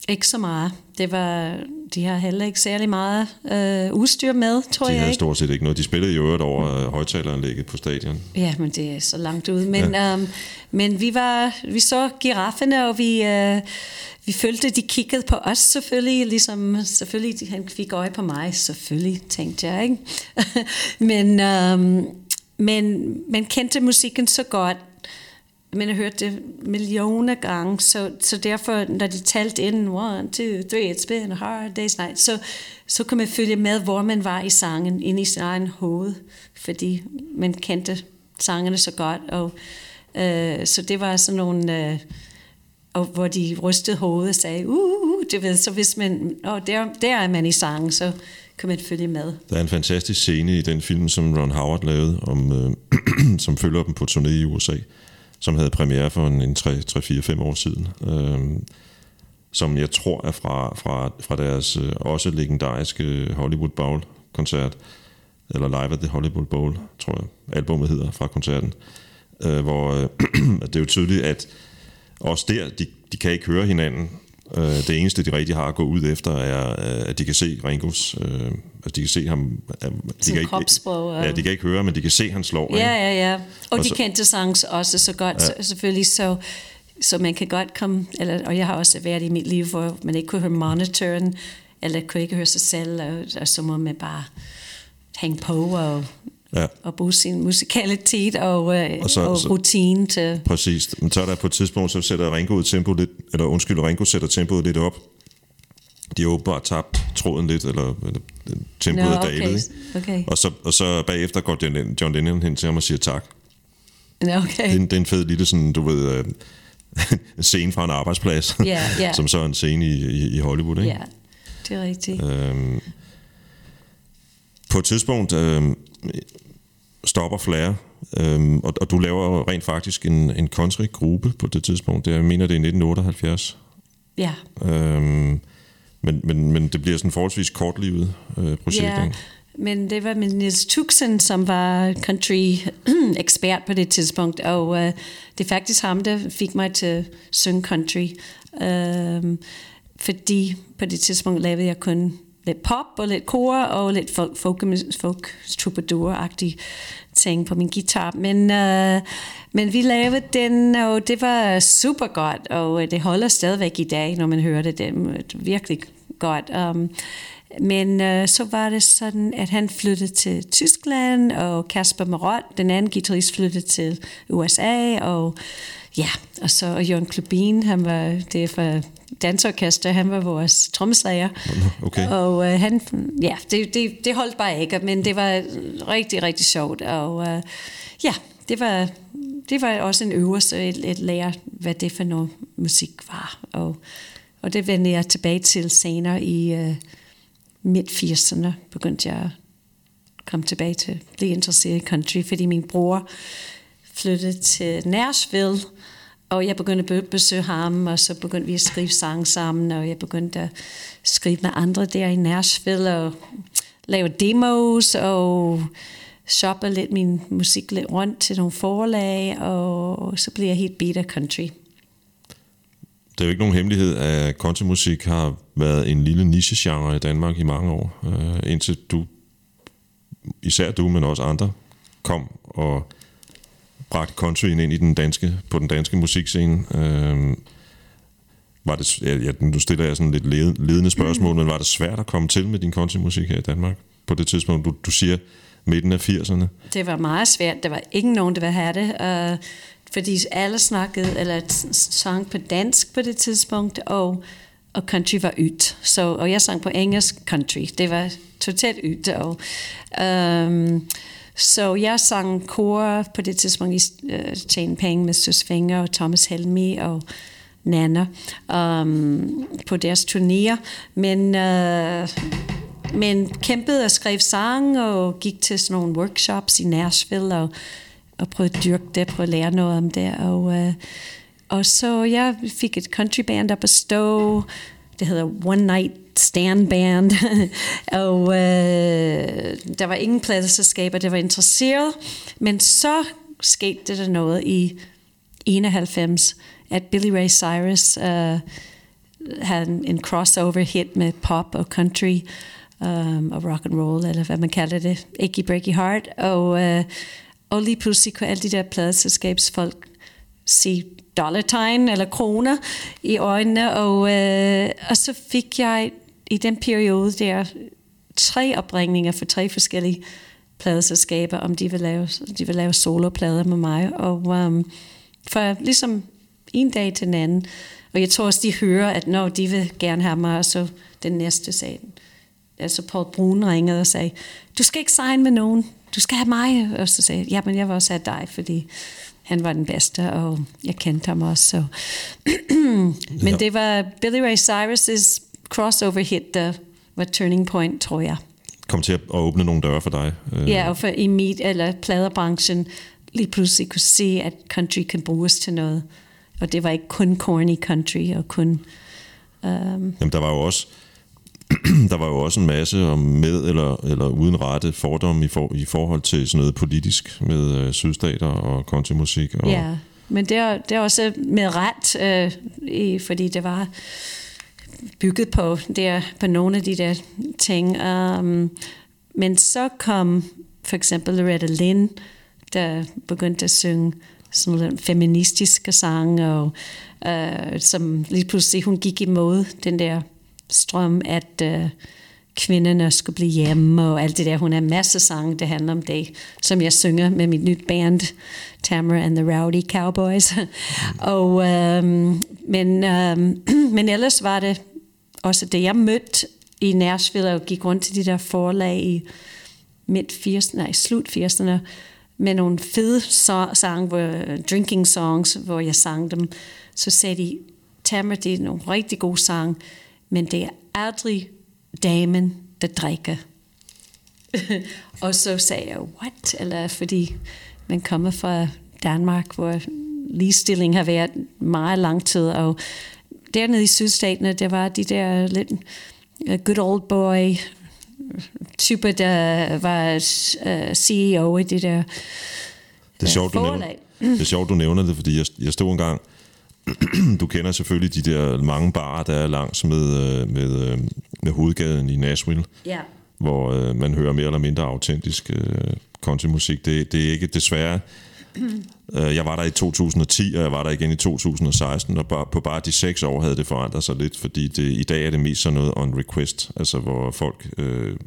Ikke så meget. Det var, de har heller ikke særlig meget øh, udstyr med, tror De jeg havde ikke. stort set ikke noget. De spillede jo øvrigt over øh, højtaleranlægget på stadion. Ja, men det er så langt ud. Men, ja. um, men vi, var, vi så girafferne, og vi, uh, vi følte, de kiggede på os selvfølgelig. Ligesom, selvfølgelig, de- han fik øje på mig, selvfølgelig, tænkte jeg. Ikke? men, um, men man kendte musikken så godt, men jeg hørte det millioner gange, så, så derfor, når de talte ind, one, two, three, it's been a hard day's night, så, så kunne man følge med, hvor man var i sangen, inde i sin egen hoved, fordi man kendte sangene så godt, og øh, så det var sådan nogle, øh, og hvor de rystede hovedet og sagde, uh, uh, uh, det ved, så hvis man, og der, der er man i sangen, så kan man følge med. Der er en fantastisk scene i den film, som Ron Howard lavede, om, øh, som følger dem på turné i USA, som havde premiere for en, en 3-4-5 år siden. Øh, som jeg tror er fra, fra, fra deres øh, også legendariske Hollywood Bowl-koncert, eller Live at the Hollywood Bowl, tror jeg, albumet hedder, fra koncerten, øh, hvor øh, det er jo tydeligt, at også der, de, de kan ikke høre hinanden. Øh, det eneste, de rigtig har at gå ud efter, er, øh, at de kan se Ringos, øh, altså de kan se ham... De kan ikke, Ja, de kan ikke høre, men de kan se, han slår. Ja, ja, ja. Og, Og de så- kendte sangs også så godt, ja. så, selvfølgelig, så, så man kan godt komme, eller, og jeg har også været i mit liv, hvor man ikke kunne høre monitoren, eller kunne ikke høre sig selv, og, og så må man bare hænge på og, Ja. og bruge sin musikalitet og, øh, Og så- og så- rutine til... Præcis. Men så er der på et tidspunkt, så sætter Ringo tempo lidt, eller undskyld, Ringo sætter tempoet lidt op de har åbenbart tabt tråden lidt, eller, eller tempoet Nå, er dalet. okay. Okay. Og, så, og så bagefter går John Lennon, John Lennon hen til ham og siger tak. Nå, Det er, Okay. en, det er en fed lille sådan, du ved, øh, en scene fra en arbejdsplads, Ja, ja. som så er en scene i, i, i Hollywood. Ikke? Ja, det er rigtigt. Øhm, på et tidspunkt øhm, stopper Flair, øhm, og, og du laver rent faktisk en, en country-gruppe på det tidspunkt. Det, jeg mener, det er 1978. Ja. Øhm, men, men, men det bliver sådan forholdsvis kortlivet øh, projekt, Ja, ikke? men det var med Niels Tuxen, som var country-ekspert på det tidspunkt, og uh, det er faktisk ham, der fik mig til at synge country. Um, fordi på det tidspunkt lavede jeg kun lidt pop og lidt kor og lidt folk, folk, folk troubadour-agtige ting på min guitar. Men, uh, men vi lavede den, og det var super godt, og øh, det holder stadigvæk i dag, når man hører det. Det er virkelig godt. Um, men øh, så var det sådan, at han flyttede til Tyskland, og Kasper Marot, den anden guitarist, flyttede til USA, og ja, og så og Jørgen Klubin, han var, det er fra dansorkester, han var vores trommeslager. Okay. Og øh, han, ja, det, det, det holdt bare ikke, men det var rigtig, rigtig sjovt, og øh, ja, det var, det var også en øvelse at, at lære, hvad det for noget musik var, og, og det vendte jeg tilbage til senere i øh, midt-80'erne, begyndte jeg at komme tilbage til at blive interesseret i country, fordi min bror flyttede til Nashville, og jeg begyndte at besøge ham, og så begyndte vi at skrive sange sammen, og jeg begyndte at skrive med andre der i Nashville, og lave demos, og shoppe lidt min musik lidt rundt til nogle forlag, og så blev jeg helt beat af country. Det er jo ikke nogen hemmelighed, at countrymusik har været en lille nichegenre i Danmark i mange år, øh, indtil du, især du, men også andre, kom og bragte countryen ind i den danske, på den danske musikscene. Øh, var det, ja, nu stiller jeg sådan lidt ledende spørgsmål, mm. men var det svært at komme til med din countrymusik her i Danmark på det tidspunkt? Du, du siger midten af 80'erne. Det var meget svært. Der var ingen nogen, der ville have det. Uh, øh, fordi alle snakkede, eller sang på dansk på det tidspunkt, og, og country var ydt. Så, og jeg sang på engelsk country. Det var totalt ydt. Og, um, øhm, så jeg sang kor på det tidspunkt i uh, øh, Tjene Penge med Søs Finger og Thomas Helmi og Nana um, øhm, på deres turnéer. Men, uh, men kæmpede og skrev sang og gik til sådan nogle workshops i Nashville og og prøve at dyrke det, prøve at lære noget om det. Og, øh, og så jeg fik et countryband op at stå. Det hedder One Night Stand Band. og øh, der var ingen pladeselskaber, der var interesseret. Men så skete det der noget i 91, at Billy Ray Cyrus øh, havde en, en crossover hit med pop og country um, og rock and roll, eller hvad man kalder det, Icky Breaky Heart. Og øh, og lige pludselig kunne alle de der pladeselskabsfolk se dollartegn eller kroner i øjnene, og, øh, og så fik jeg i den periode der tre opringninger for tre forskellige pladeselskaber, om de vil lave, de vil lave soloplader med mig, og um, for ligesom en dag til den anden, og jeg tror også, de hører, at når de vil gerne have mig, og så den næste sag, altså Paul Brun ringede og sagde, du skal ikke signe med nogen, du skal have mig. Og så sagde jeg, ja, men jeg vil også have dig, fordi han var den bedste, og jeg kendte ham også. Så. men ja. det var Billy Ray Cyrus' crossover hit, der var turning point, tror jeg. Kom til at åbne nogle døre for dig. Øh. Ja, og for i mit, eller pladerbranchen, lige pludselig kunne se, at country kan bruges til noget. Og det var ikke kun corny country, og kun... Um... Jamen, der var jo også der var jo også en masse om med eller, eller uden rette fordomme i, for, i forhold til sådan noget politisk med øh, sydstater og countrymusik. Og ja, men det er, det er også med ret, øh, i, fordi det var bygget på, der, på nogle af de der ting. Um, men så kom for eksempel Loretta Lynn, der begyndte at synge sådan nogle feministiske sange, og øh, som lige pludselig hun gik imod den der strøm, at øh, kvinderne skulle blive hjemme, og alt det der. Hun har en masse sange, det handler om det, som jeg synger med mit nyt band, Tamara and the Rowdy Cowboys. og, øh, men, øh, men ellers var det også da jeg mødte i Nashville og gik rundt til de der forlag i midt 80'erne, nej, slut 80'erne, med nogle fede so- sange, hvor, drinking songs, hvor jeg sang dem, så sagde de, Tamara, det er nogle rigtig gode sange, men det er aldrig damen, der drikker. og så sagde jeg, what? Eller fordi man kommer fra Danmark, hvor ligestilling har været meget lang tid, og dernede i sydstaterne, der var de der lidt uh, good old boy typer, der var uh, CEO i det der Det er sjovt, du nævner, forlag. det er sjovt, du nævner det, fordi jeg, jeg stod engang, du kender selvfølgelig de der mange barer, der er langs med, øh, med, øh, med hovedgaden i Nashville, Ja. hvor øh, man hører mere eller mindre autentisk øh, countrymusik. Det, det er ikke desværre... Øh, jeg var der i 2010, og jeg var der igen i 2016, og bare, på bare de seks år havde det forandret sig lidt, fordi det, i dag er det mest sådan noget on request, altså hvor folk øh,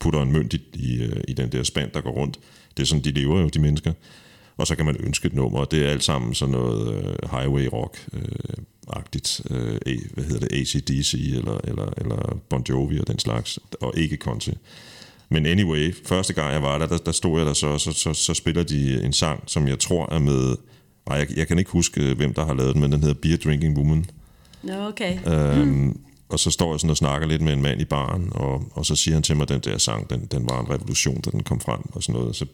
putter en mønt i, i, øh, i den der spand, der går rundt. Det er sådan, de lever jo, de mennesker. Og så kan man ønske et nummer, og det er alt sammen sådan noget øh, highway rock øh, agtigt, øh, hvad hedder det, ACDC eller, eller, eller Bon Jovi og den slags, og ikke country. Men anyway, første gang jeg var der, der, der stod jeg der så, så, så, så spiller de en sang, som jeg tror er med, nej, jeg, jeg kan ikke huske, øh, hvem der har lavet den, men den hedder Beer Drinking Woman. Nå, okay. Øhm, og så står jeg sådan og snakker lidt med en mand i baren, og, og så siger han til mig, at den der sang, den, den var en revolution, da den kom frem, og sådan noget. Så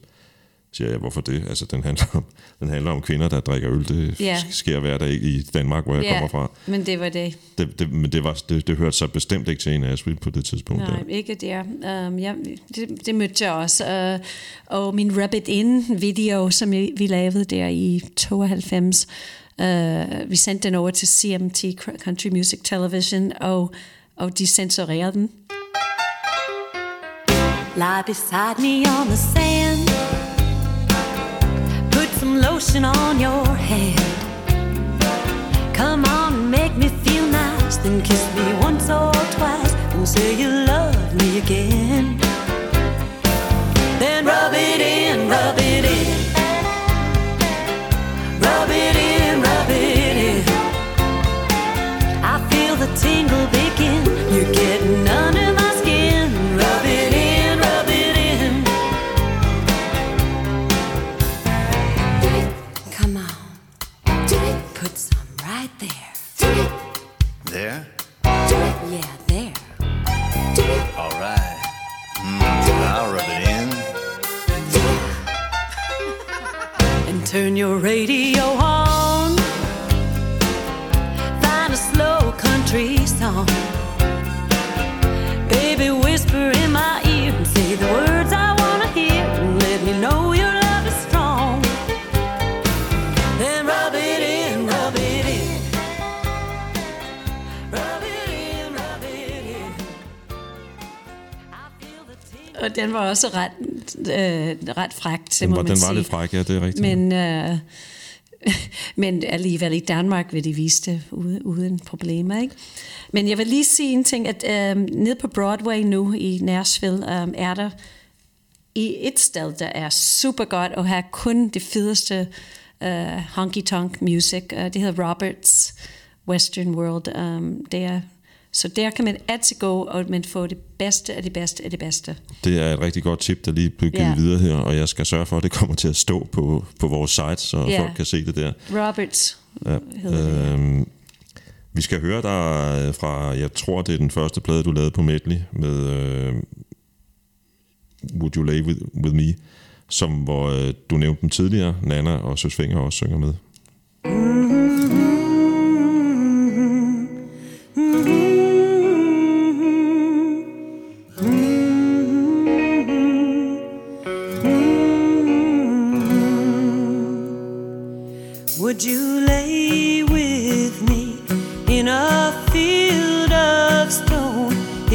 siger jeg, hvorfor det? Altså, den handler om, den handler om kvinder, der drikker øl. Det Ja. sker hver dag i Danmark, hvor jeg Ja, kommer fra. men det var det. Det, det, men det, var, det, det hørte sig bestemt ikke til en Nashville på det tidspunkt. Nej, der. ikke der. Um, ja, det, det mødte jeg også. Uh, og min Rub It In-video, som vi, vi lavede der i 92, uh, vi sendte den over til CMT, Country Music Television, og, og de censurerede den. Lie beside me on the sand. Some lotion on your hand. Come on make me feel nice. Then kiss me once or twice and say you love me again. Then rub it in, rub it in. Rub it in, There? Yeah, there. All right. Mm, I'll rub it in. And turn your radio Og den var også ret, øh, ret fræk, det Den må var, man den var sige. lidt fræk, ja, det er rigtigt. Men, øh, men alligevel i Danmark vil de vise det uden, uden problemer. Ikke? Men jeg vil lige sige en ting, at øh, nede på Broadway nu i Nashville øh, er der i et sted, der er super godt og har kun det fedeste øh, honky-tonk music. Uh, det hedder Roberts Western World. Um, det er, så der kan man altid gå, og man får det bedste af det bedste af det bedste. Det er et rigtig godt tip, der lige blev givet Ja. videre her, og jeg skal sørge for, at det kommer til at stå på, på vores site, så Ja. folk kan se det der. Roberts Ja. hedder det. Øhm, vi skal høre dig fra, jeg tror det er den første plade, du lavede på Medley, med øh, Would You Lay With, with Me, som hvor øh, du nævnte dem tidligere, Nana og Søs Finger også synger med.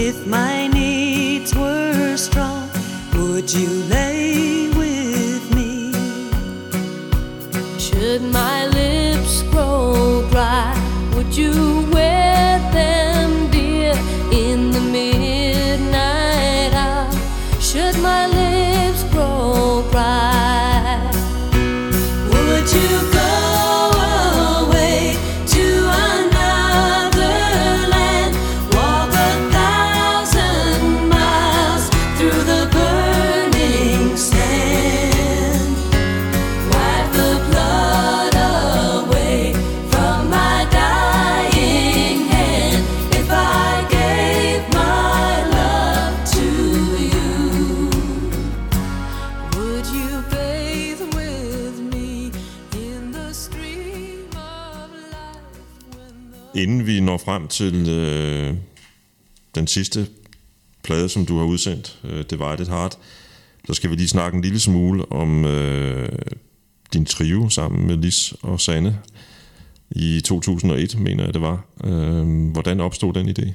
If my needs were strong? Would you lay når frem til øh, den sidste plade, som du har udsendt, øh, Divided Heart, så skal vi lige snakke en lille smule om øh, din trio sammen med Lis og Sanne i 2001, mener jeg det var. Øh, hvordan opstod den idé?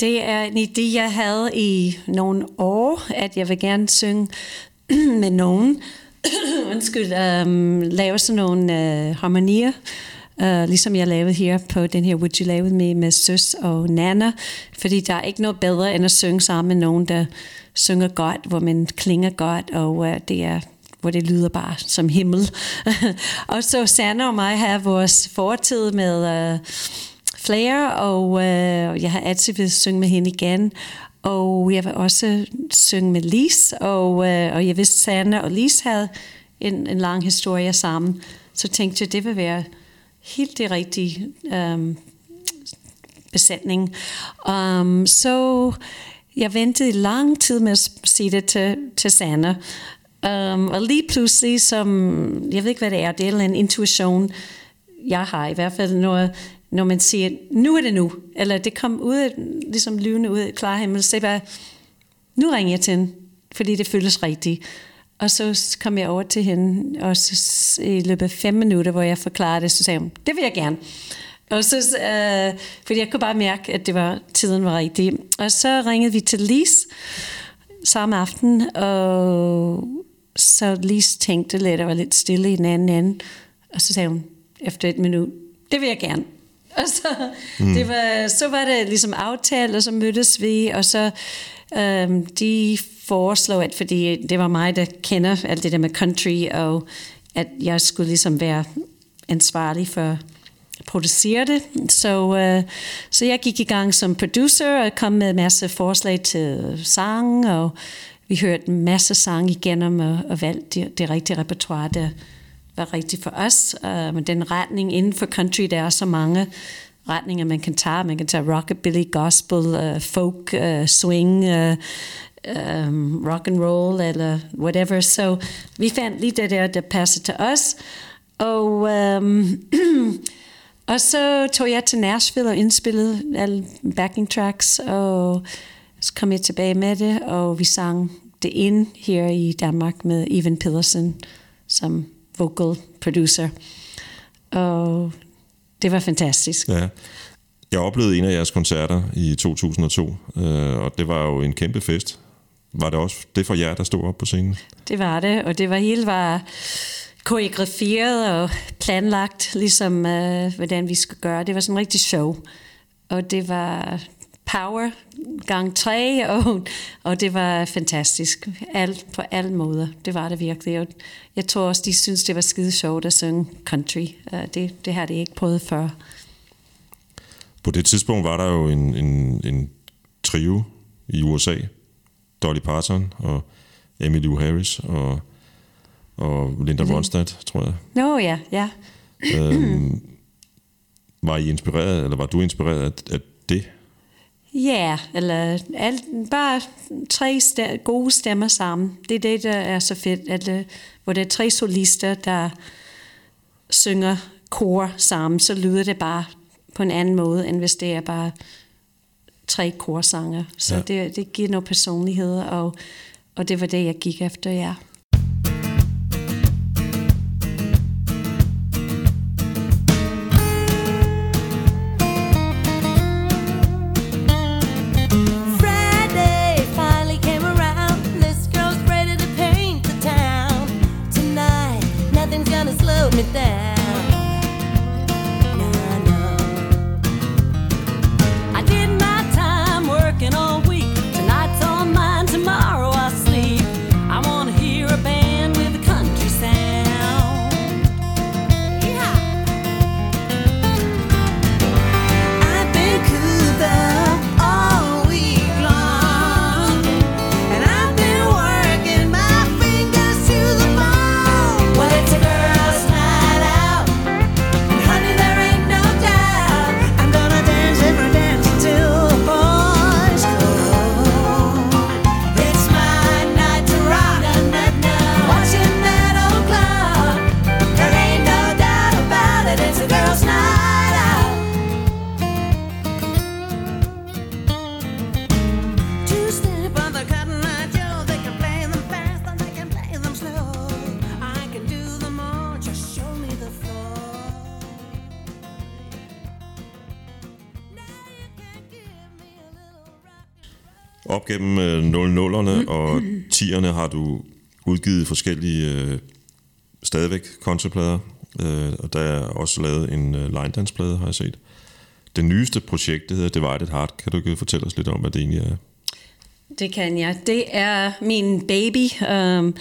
Det er en idé, jeg havde i nogle år, at jeg vil gerne synge med nogen. Undskyld, um, lave sådan nogle uh, harmonier, uh, ligesom jeg lavede her på den her Would You Lave With Me med Søs og Nana, fordi der er ikke noget bedre end at synge sammen med nogen, der synger godt, hvor man klinger godt, og uh, det er hvor det lyder bare som himmel. og så Sanna og mig har vores fortid med uh, Flair, og uh, jeg har altid vil synge med hende igen. Og jeg vil også synge med Lis, og, uh, og jeg vidste, Sanna og Lis havde en, en lang historie sammen. Så tænkte jeg, det vil være helt det rigtige um, besætning. Um, så jeg ventede i lang tid med at sige det til, til Sanne. Um, og lige pludselig, som, jeg ved ikke, hvad det er, det er en intuition, jeg har i hvert fald når, når man siger, nu er det nu, eller det kom ud af, ligesom lyvende ud af klar himmel, så jeg bare, nu ringer jeg til hende, fordi det føles rigtigt. Og så kom jeg over til hende, og så i løbet af fem minutter, hvor jeg forklarede det, så sagde hun, det vil jeg gerne. Og så, øh, fordi jeg kunne bare mærke, at det var, tiden var rigtig. Og så ringede vi til Lis samme aften, og så Lis tænkte lidt, og var lidt stille i den anden ende. Og så sagde hun, efter et minut, det vil jeg gerne. Og så, mm. det var, så var det ligesom aftalt, og så mødtes vi, og så øhm, de foreslå, at fordi det var mig, der kender alt det der med country, og at jeg skulle ligesom være ansvarlig for at producere det. Så, øh, så jeg gik i gang som producer og kom med en masse forslag til sang, og vi hørte en masse sang igennem og, og valgte det, det rigtige repertoire, der var rigtigt for os. Uh, men den retning inden for country, der er så mange retninger, man kan tage. Man kan tage rockabilly, gospel, uh, folk, uh, swing, uh, um, rock and roll, eller whatever. Så vi fandt lige det der, der passede til os. Og, um, og så tog jeg til Nashville og indspillede alle backing tracks, og så kom jeg tilbage med det, og vi sang det ind her i Danmark med Evan Pedersen, som vocal producer. Og det var fantastisk. Ja. Jeg oplevede en af jeres koncerter i 2002, øh, og det var jo en kæmpe fest. Var det også det for jer, der stod op på scenen? Det var det, og det var helt var koreograferet og planlagt, ligesom øh, hvordan vi skulle gøre. Det var sådan en rigtig show. Og det var power gang tre, og, og det var fantastisk. Alt, på alle måder. Det var det virkelig. Og jeg tror også, de synes, det var skide sjovt at synge country. Uh, det, det har de ikke prøvet før. På det tidspunkt var der jo en, en, en trio i USA. Dolly Parton og Emmylou Harris og, og Linda Ronstadt, tror jeg. Nå no, ja, ja. øhm, var I inspireret, eller var du inspireret af, af det? Ja, yeah, eller alt, bare tre st- gode stemmer sammen. Det er det, der er så fedt, at, uh, hvor der er tre solister, der synger kor sammen, så lyder det bare på en anden måde, end hvis det er bare tre korsanger. Så ja. det, det giver noget personlighed, og, og det var det, jeg gik efter, ja. Op gennem øh, 00'erne og 10'erne har du udgivet forskellige øh, stadigvæk kontraplader, øh, og der er også lavet en øh, line dance plade, har jeg set. Det nyeste projekt, det hedder Divided Heart. Kan du ikke fortælle os lidt om, hvad det egentlig er? Det kan jeg. Det er min baby. Um,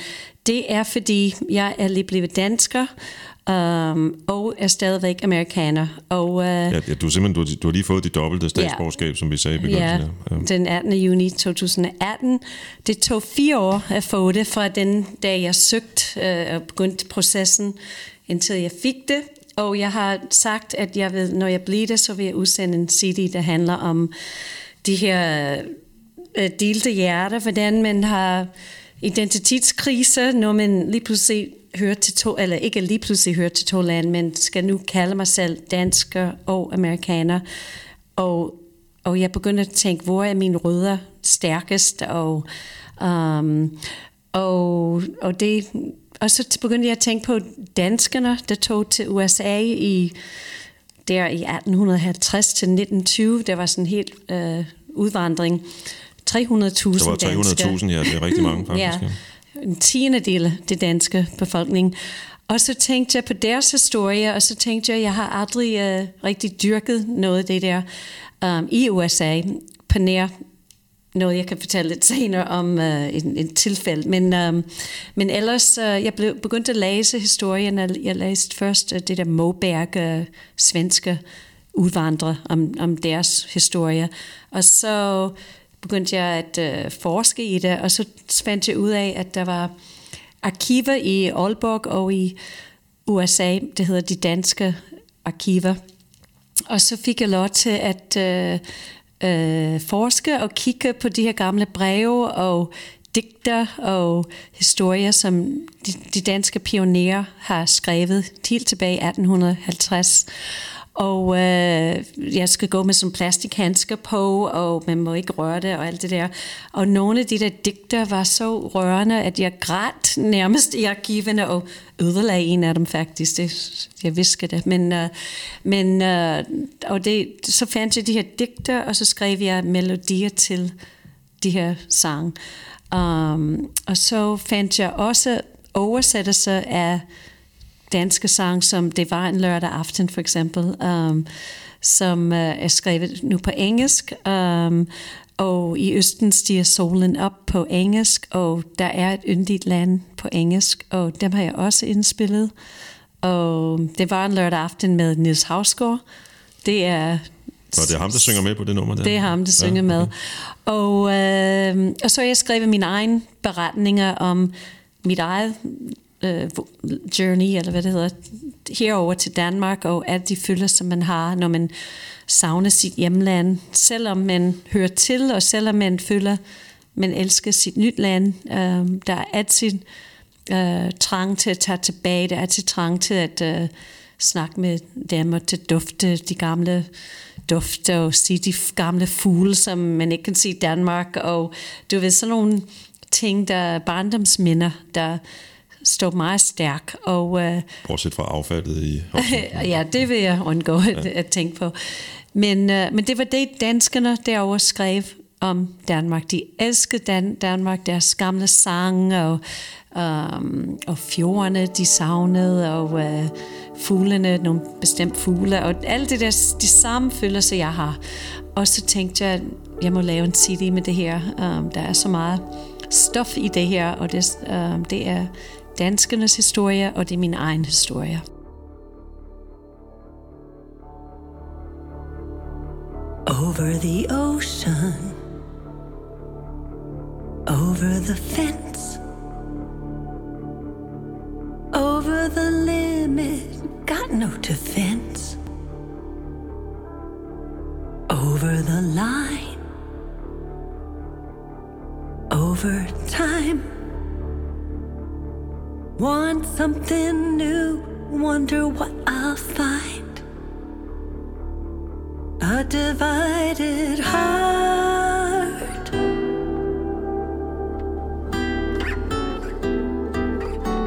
det er, fordi jeg er lige blevet dansker, um, og er stadigvæk amerikaner. Og, uh, Ja, ja, du, simpelthen, du, har- du har lige fået dit dobbelte statsborgerskab, som vi sagde i begyndelsen. Ja, her. den 18. juni 2018. Det tog fire år at få det, fra den dag jeg søgte øh, og begyndte processen, indtil jeg fik det. Og jeg har sagt, at jeg vil, når jeg bliver det, så vil jeg udsende en CD, der handler om de her øh, delte hjerter, hvordan man har identitetskrise, når man lige pludselig hører til to, eller ikke lige pludselig hører til to lande, men skal nu kalde mig selv dansker og amerikaner. Og og jeg begyndte at tænke, hvor er mine rødder stærkest, og, um, og, og, det, og så begyndte jeg at tænke på danskerne, der tog til USA i, der i 1850 til 1920. Der var sådan en helt øh, udvandring. 300.000 Der var danskere. 300.000, ja, det er rigtig mange faktisk. Ja en tiende del af det danske befolkning. Og så tænkte jeg på deres historie, og så tænkte jeg, at jeg har aldrig uh, rigtig dyrket noget af det der um, i USA, på nær noget, jeg kan fortælle lidt senere om uh, en, en tilfælde. Men, um, men ellers, uh, jeg blev begyndt at læse historien, og jeg læste først uh, det der Moberg, uh, svenske udvandrere, om, om deres historie. Og så begyndte jeg at øh, forske i det, og så fandt jeg ud af, at der var arkiver i Aalborg og i USA, det hedder de danske arkiver. Og så fik jeg lov til at øh, øh, forske og kigge på de her gamle breve og digter og historier, som de, de danske pionerer har skrevet helt tilbage i 1850. Og øh, jeg skal gå med sådan plastikhandsker på, og man må ikke røre det og alt det der. Og nogle af de der digter var så rørende, at jeg græd nærmest i arkivene og ødelagde en af dem faktisk. Det, jeg visker det. Men, øh, men øh, og det, så fandt jeg de her digter, og så skrev jeg melodier til de her sange. Um, og så fandt jeg også oversættelser af danske sang, som Det var en lørdag aften for eksempel, um, som uh, er skrevet nu på engelsk, um, og i Østen stiger solen op på engelsk, og der er et yndigt land på engelsk, og dem har jeg også indspillet. Og det var en lørdag aften med Nils Havsgaard. Det er Og det er ham, der synger med på det nummer der? det er ham, der synger med. Og, øh, og så har jeg skrevet mine egne beretninger om mit eget øh, journey, eller hvad det hedder, herover til Danmark, og alle de følelser, man har, når man savner sit hjemland. Selvom man hører til, og selvom man føler, man elsker sit nyt land, øh, der er altid øh, trang til at tage tilbage, der er altid trang til at øh, snakke med dem og til dufte de gamle dufte og se de gamle fugle, som man ikke kan se i Danmark. Og du ved, sådan nogle ting, der er barndomsminder, der står meget stærk. Og øh, Bortset fra affaldet i... ja, det vil jeg undgå at, at tænke på. Men, øh, men det var det, danskerne derovre skrev om Danmark. De elskede Dan- Danmark, deres gamle sange og, um, og fjordene, de savnede, og uh, fuglene, nogle bestemt fugle, og alt det der, de samme følelser, jeg har. Og så tænkte jeg, at jeg må lave en CD med det her. Um, der er så meget stof i det her, og det, um, det er danskernes historie, og det er min egen historie. Over the ocean, over the fence, over the limit, got no defense. Over the line, over time. Want something new, wonder what I'll find. A divided heart.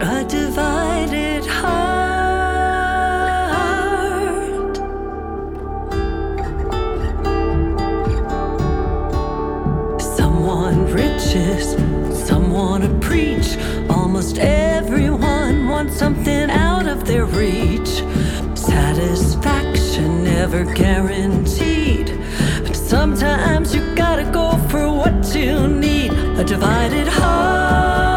A divided heart. churches. Some someone to preach. Almost out their reach. Satisfaction never guaranteed. But sometimes you gotta go for what you need. A divided heart.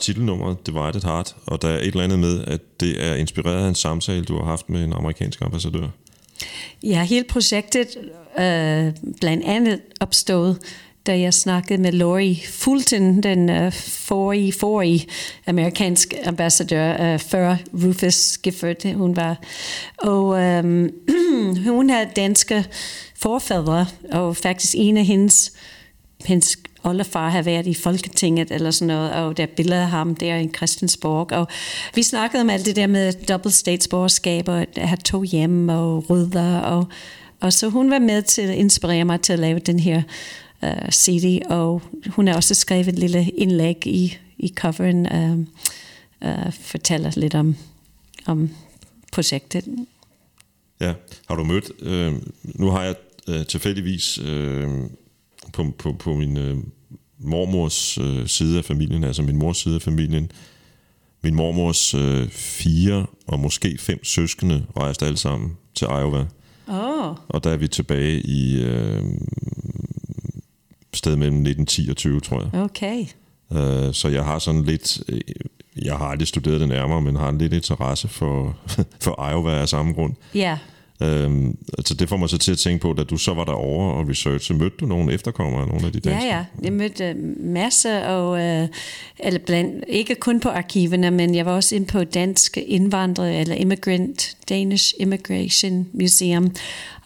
Titelnummeret Divided Heart, og der er et eller andet med, at det er inspireret af en samtale, du har haft med en amerikansk ambassadør. Ja, hele projektet øh, blandt andet opstod, da jeg snakkede med Lori Fulton, den øh, forrige, forrige ambassadør, øh, før Rufus Gifford hun var. Og øh, hun havde danske forfædre, og faktisk en af hendes, hendes oldefar har været i Folketinget eller sådan noget, og der er billeder af ham der i Christiansborg. Og vi snakkede om alt det der med dobbelt statsborgerskab og at have to hjem og rydder. Og, og så hun var med til at inspirere mig til at lave den her øh, uh, CD, og hun har også skrevet et lille indlæg i, i coveren, uh, uh, fortæller lidt om, om projektet. Ja, har du mødt... Øh, nu har jeg øh, tilfældigvis øh, på, på, på min øh, mormors øh, side af familien, altså min mors side af familien, min mormors øh, fire og måske fem søskende rejste alle sammen til Iowa. Oh, Og der er vi tilbage i øh, sted mellem 1910 og 20, tror jeg. okay. Øh, så jeg har sådan lidt, øh, jeg har aldrig studeret det nærmere, men har lidt interesse for, for Iowa af samme grund. Ja, Øhm, altså det får mig så til at tænke på, da du så var derovre og researche, mødte du nogle efterkommere af nogle af de Ja, danske? ja. Jeg mødte masser, og, øh, eller blandt, ikke kun på arkiverne, men jeg var også inde på Dansk Indvandrer, eller Immigrant, Danish Immigration Museum.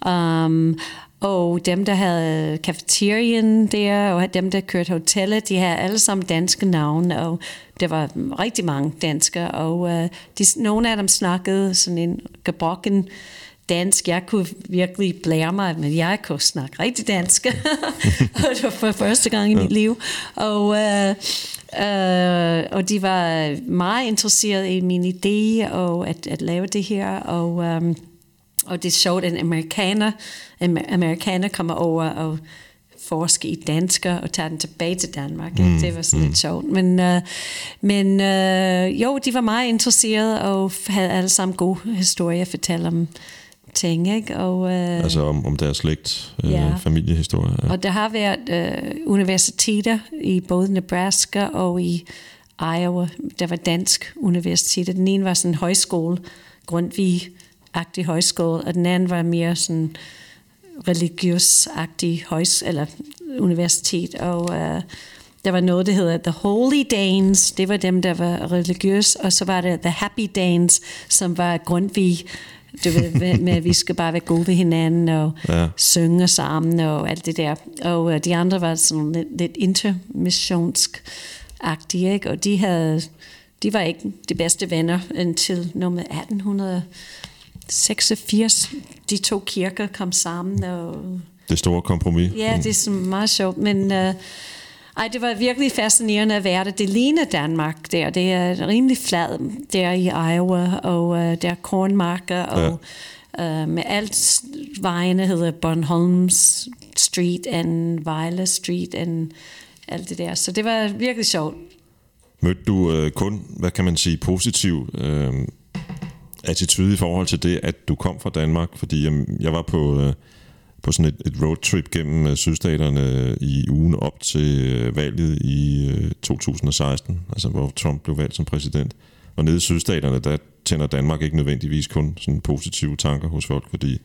Um, og dem, der havde cafeterien der, og dem, der kørte hotellet, de havde alle sammen danske navne, og der var rigtig mange danskere, og øh, de, nogle af dem snakkede sådan en gebrokken dansk. Jeg kunne virkelig blære mig, men jeg kunne snakke rigtig dansk. det var for første gang i mit liv. Og, øh, øh, og de var meget interesserede i min idé og at, at lave det her. Og, øh, og det er sjovt, at en amerikaner, en amerikaner kommer over og forske i dansker og tager den tilbage til Danmark. Mm, det var sådan mm. lidt sjovt. Men, øh, men øh, jo, de var meget interesserede og havde alle sammen gode historier at fortælle om ting. Ikke? Og, øh, Altså om, om deres slægt, øh, Ja. familiehistorie. Ja. og der har været øh, universiteter i både Nebraska og i Iowa. Der var dansk universiteter. Den ene var sådan en højskole, Grundtvig-agtig højskole, og den anden var mere sådan religiøs-agtig højs eller universitet. Og øh, der var noget, der hedder The Holy Danes. Det var dem, der var religiøs. Og så var der The Happy Danes, som var Grundtvig du ved, med, at vi skal bare være gode ved hinanden og Ja. synge sammen og alt det der. Og uh, de andre var sådan lidt, lidt intermissionsk agtige, ikke? og de havde de var ikke de bedste venner indtil nummer 1886. De to kirker kom sammen, og Det store kompromis. Ja, det er sådan meget sjovt, men uh, ej, det var virkelig fascinerende at være der. Det ligner Danmark der. Det er rimelig flad der i Iowa, og uh, der er kornmarker, og uh, med alt vejene hedder Bornholms Street and Vejle Street, and alt det der. Så det var virkelig sjovt. Mødte du øh, kun, hvad kan man sige, positiv øh, attitude i forhold til det, at du kom fra Danmark? Fordi øh, jeg var på, øh, på sådan et, et roadtrip gennem øh, sydstaterne i ugen op til øh, valget i øh, 2016, altså hvor Trump blev valgt som præsident. Og nede i sydstaterne, der tænder Danmark ikke nødvendigvis kun sådan positive tanker hos folk, fordi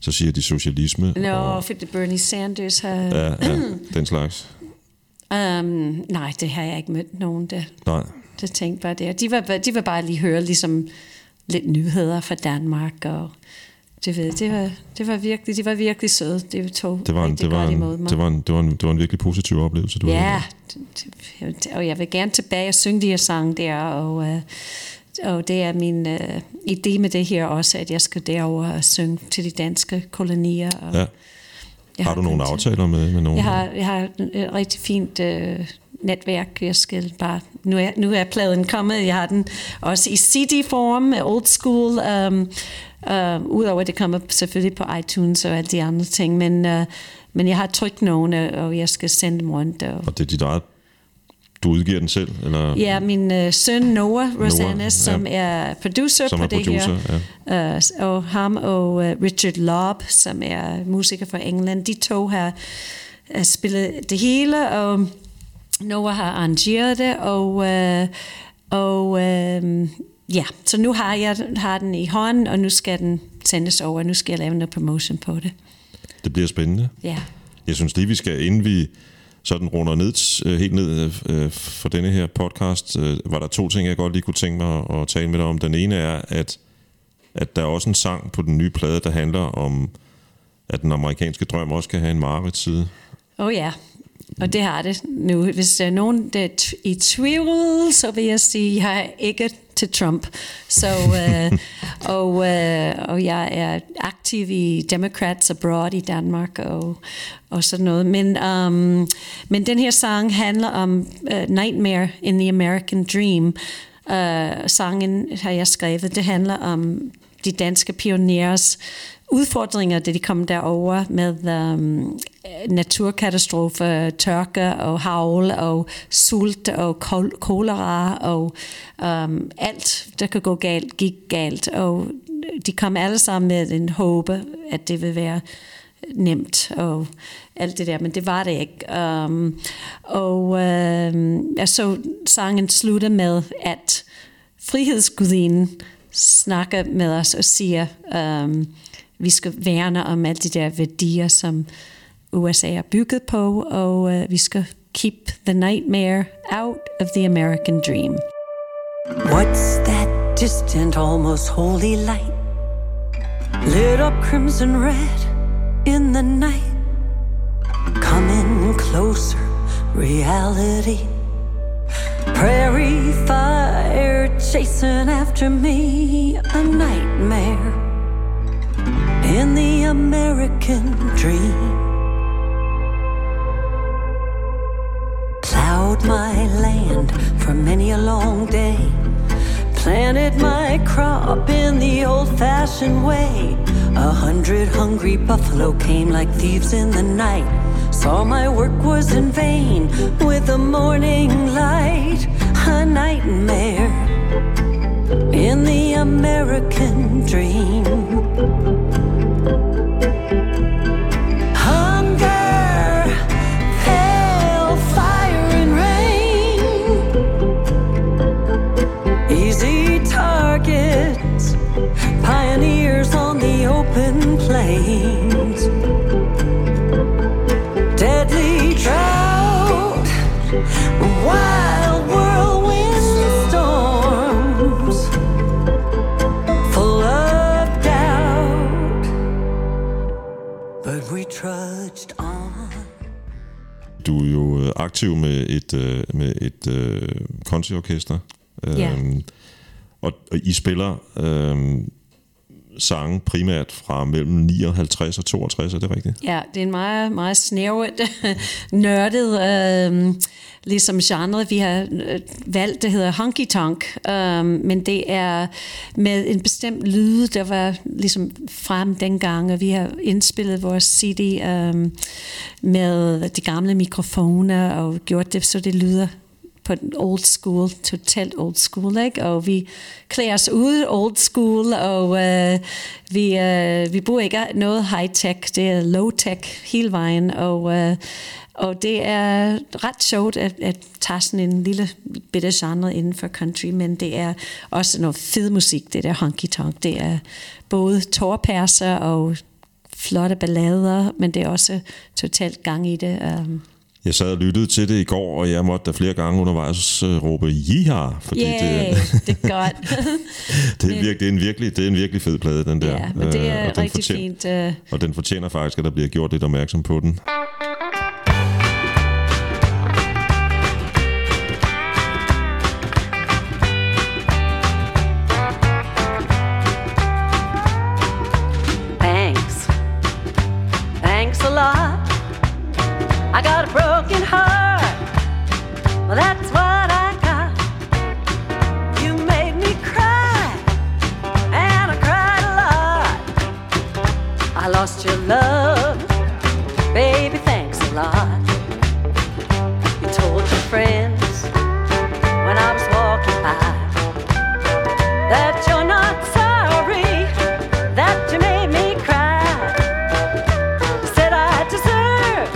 så siger de socialisme. Nå, og, fordi Bernie Sanders har... ja, ja, den slags. Um, nej, det har jeg ikke mødt nogen, der, Nej. der tænkte bare det. De var, de var bare lige høre ligesom lidt nyheder fra Danmark, og det, ved, det, var, det var virkelig, de var virkelig søde. Det tog Det var, en, det, var en, imod mig. det, var en, det, var en, det var en virkelig positiv oplevelse, du Ja, havde. det- det- og jeg vil gerne tilbage og synge de her sange der, og, øh, og det er min øh, idé med det her også, at jeg skal derover og synge til de danske kolonier. Og Ja. jeg Har du nogle aftaler med, med nogen? Jeg har, jeg har et rigtig fint øh, netværk. Jeg skal bare, nu, er, nu er pladen kommet. Jeg har den også i CD-form, old school. Um, uh, Udover at det kommer selvfølgelig på iTunes og alle de andre ting. Men, uh, men jeg har trykt nogle, og jeg skal sende dem rundt. Og, Og det er dit eget... Du udgiver den selv? Eller? Ja, min øh, søn Noah Rosanna, ja. som er producer Som på er det producer, her. Øh, og ham og øh, Richard Lobb, som er musiker fra England, de to har øh, spillet det hele, og Noah har arrangeret det, og, øh, og øh, ja, så nu har jeg har den i hånden, og nu skal den sendes over, nu skal jeg lave noget promotion på det. Det bliver spændende. Ja. Jeg synes lige, vi skal, inden vi sådan runder ned, øh, helt ned øh, for denne her podcast, øh, var der to ting, jeg godt lige kunne tænke mig at, tale med dig om. Den ene er, at, at der er også en sang på den nye plade, der handler om, at den amerikanske drøm også kan have en mareridtside. Oh ja, og det har det nu. Hvis der er nogen, der er t- i tvivl, så vil jeg sige, at jeg er ikke til Trump. Så, øh, og, øh, og jeg er aktiv i Democrats Abroad i Danmark og, og sådan noget. Men, um, men den her sang handler om uh, Nightmare in the American Dream. Uh, sangen har jeg skrevet. Det handler om de danske pioneres udfordringer, da de kom derover med um, naturkatastrofer, tørke og havl og sult og kol- kolera og um, alt, der kan gå galt, gik galt. Og de kom alle sammen med en håbe, at det vil være nemt og alt det der, men det var det ikke. Um, og um, jeg så sangen slutte med, at frihedsgudinen snakker med os og siger, um, vi skal værne om alle de der værdier, som USA er bygget på, og uh, vi skal keep the nightmare out of the American dream. What's that distant, almost holy light? Lit up crimson red in the night. Coming closer, reality. Prairie fire chasing after me, a nightmare in the American dream. Plowed my land for many a long day. Planted my crop in the old fashioned way. A hundred hungry buffalo came like thieves in the night. Saw my work was in vain with the morning light. A nightmare in the American dream. Aktiv med et, øh, med et øh, countryorkester. Ja. Øhm, og, og I spiller øhm, sange, primært fra mellem 59 og 62, er det rigtigt? Ja, det er en meget, meget snævret, nørdet øh, ligesom genre, vi har øh, valgt, det hedder honky tonk, øh, men det er med en bestemt lyd, der var ligesom frem dengang, og vi har indspillet vores CD øh, med de gamle mikrofoner og gjort det, så det lyder på den old school, totalt old school, ikke? Og vi klæder os ud old school, og øh, vi, øh, vi bruger ikke noget high-tech, det er low-tech hele vejen, og, øh, og det er ret sjovt at, at tage sådan en lille bitte genre inden for country, men det er også noget fed musik, det der honky-tonk. Det er både tårperser og flotte ballader, men det er også totalt gang i det. Um, jeg sad og lyttede til det i går, og jeg måtte da flere gange undervejs uh, råbe jiha, fordi yeah, det, det er godt. det, er virkelig, det, er en virkelig, det er en virkelig fed plade, den der. ja, men det Øh, er og den rigtig fint. Uh, Og den fortjener faktisk, at der bliver gjort lidt opmærksom på den. Lost your love. Baby, thanks a lot. You told your friends when I was walking by that you're not sorry that you made me cry. You Said I deserve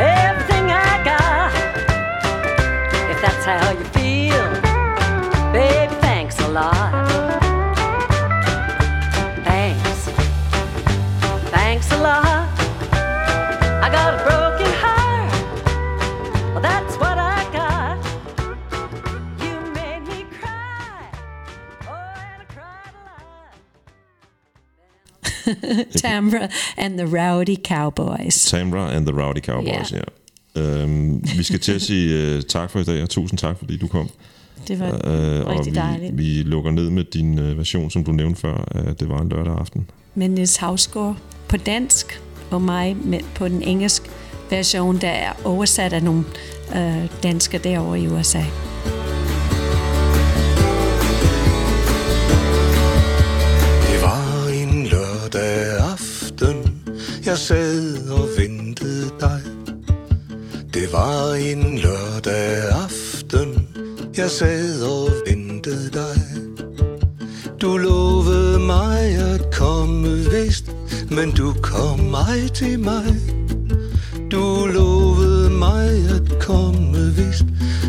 everything I got. If that's how you feel, Tamra and the Rowdy Cowboys. Tamra and the Rowdy Cowboys, ja. Øhm, vi skal til at sige uh, tak for i dag, og tusind tak, fordi du kom. Det var Øh, og rigtig vi, dejligt. vi lukker ned med din uh, version, som du nævnte før, at det var en lørdag aften. med Niels Havsgaard på dansk, og mig med, på den engelske version, der er oversat af nogle øh, danskere derovre i USA. Aften, jeg sad og ventede dig. Det var en lørdag aften, jeg sad og ventede dig. Du lovede mig at komme vist, men du kom ej til mig. Du lovede mig at komme vist,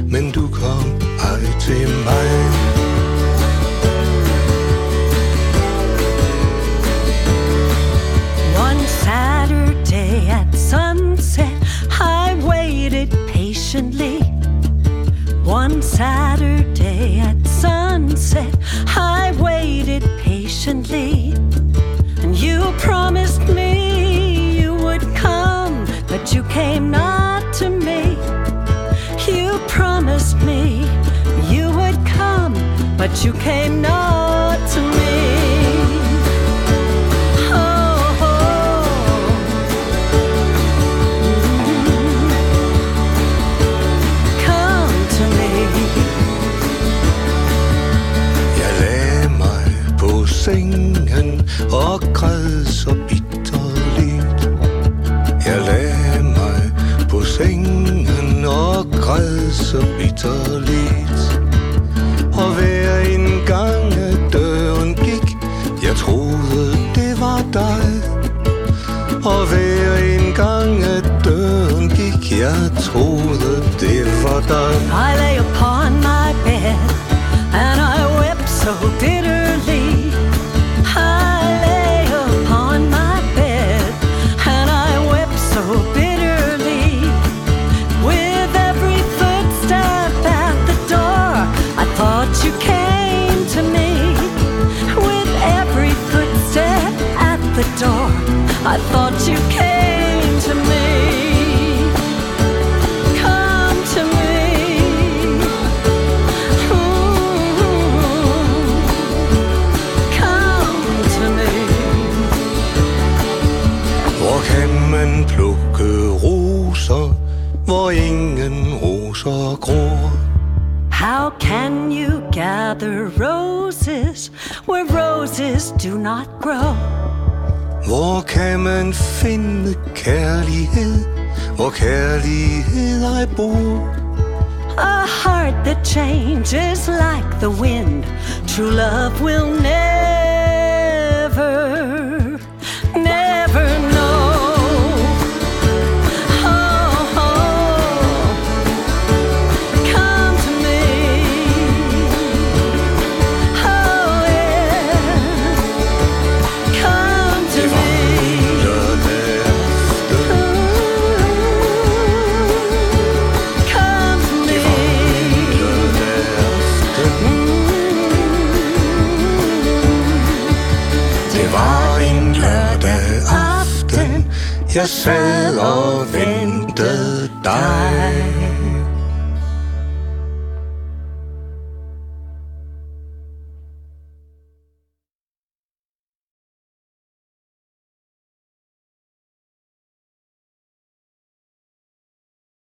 men du kom ej til mig. Patiently. One Saturday at sunset, I waited patiently. And you promised me you would come, but you came not to me. You promised me you would come, but you came not to me. Sengen og græd så bitterligt. Jeg lagde mig på sengen og græd så bitterligt. Og hver en gang at døren gik, jeg troede det var dig. Og hver en gang at døren gik, jeg troede det var dig. I lay upon my bed and I wept so deep. I thought you came to me. Come to me. Ooh, come to me. How can you gather roses where roses do not Hvor kan man finde kærlighed, hvor kærlighed er ej bor? A heart that changes like the wind. True love will never, jeg sad og ventede dig.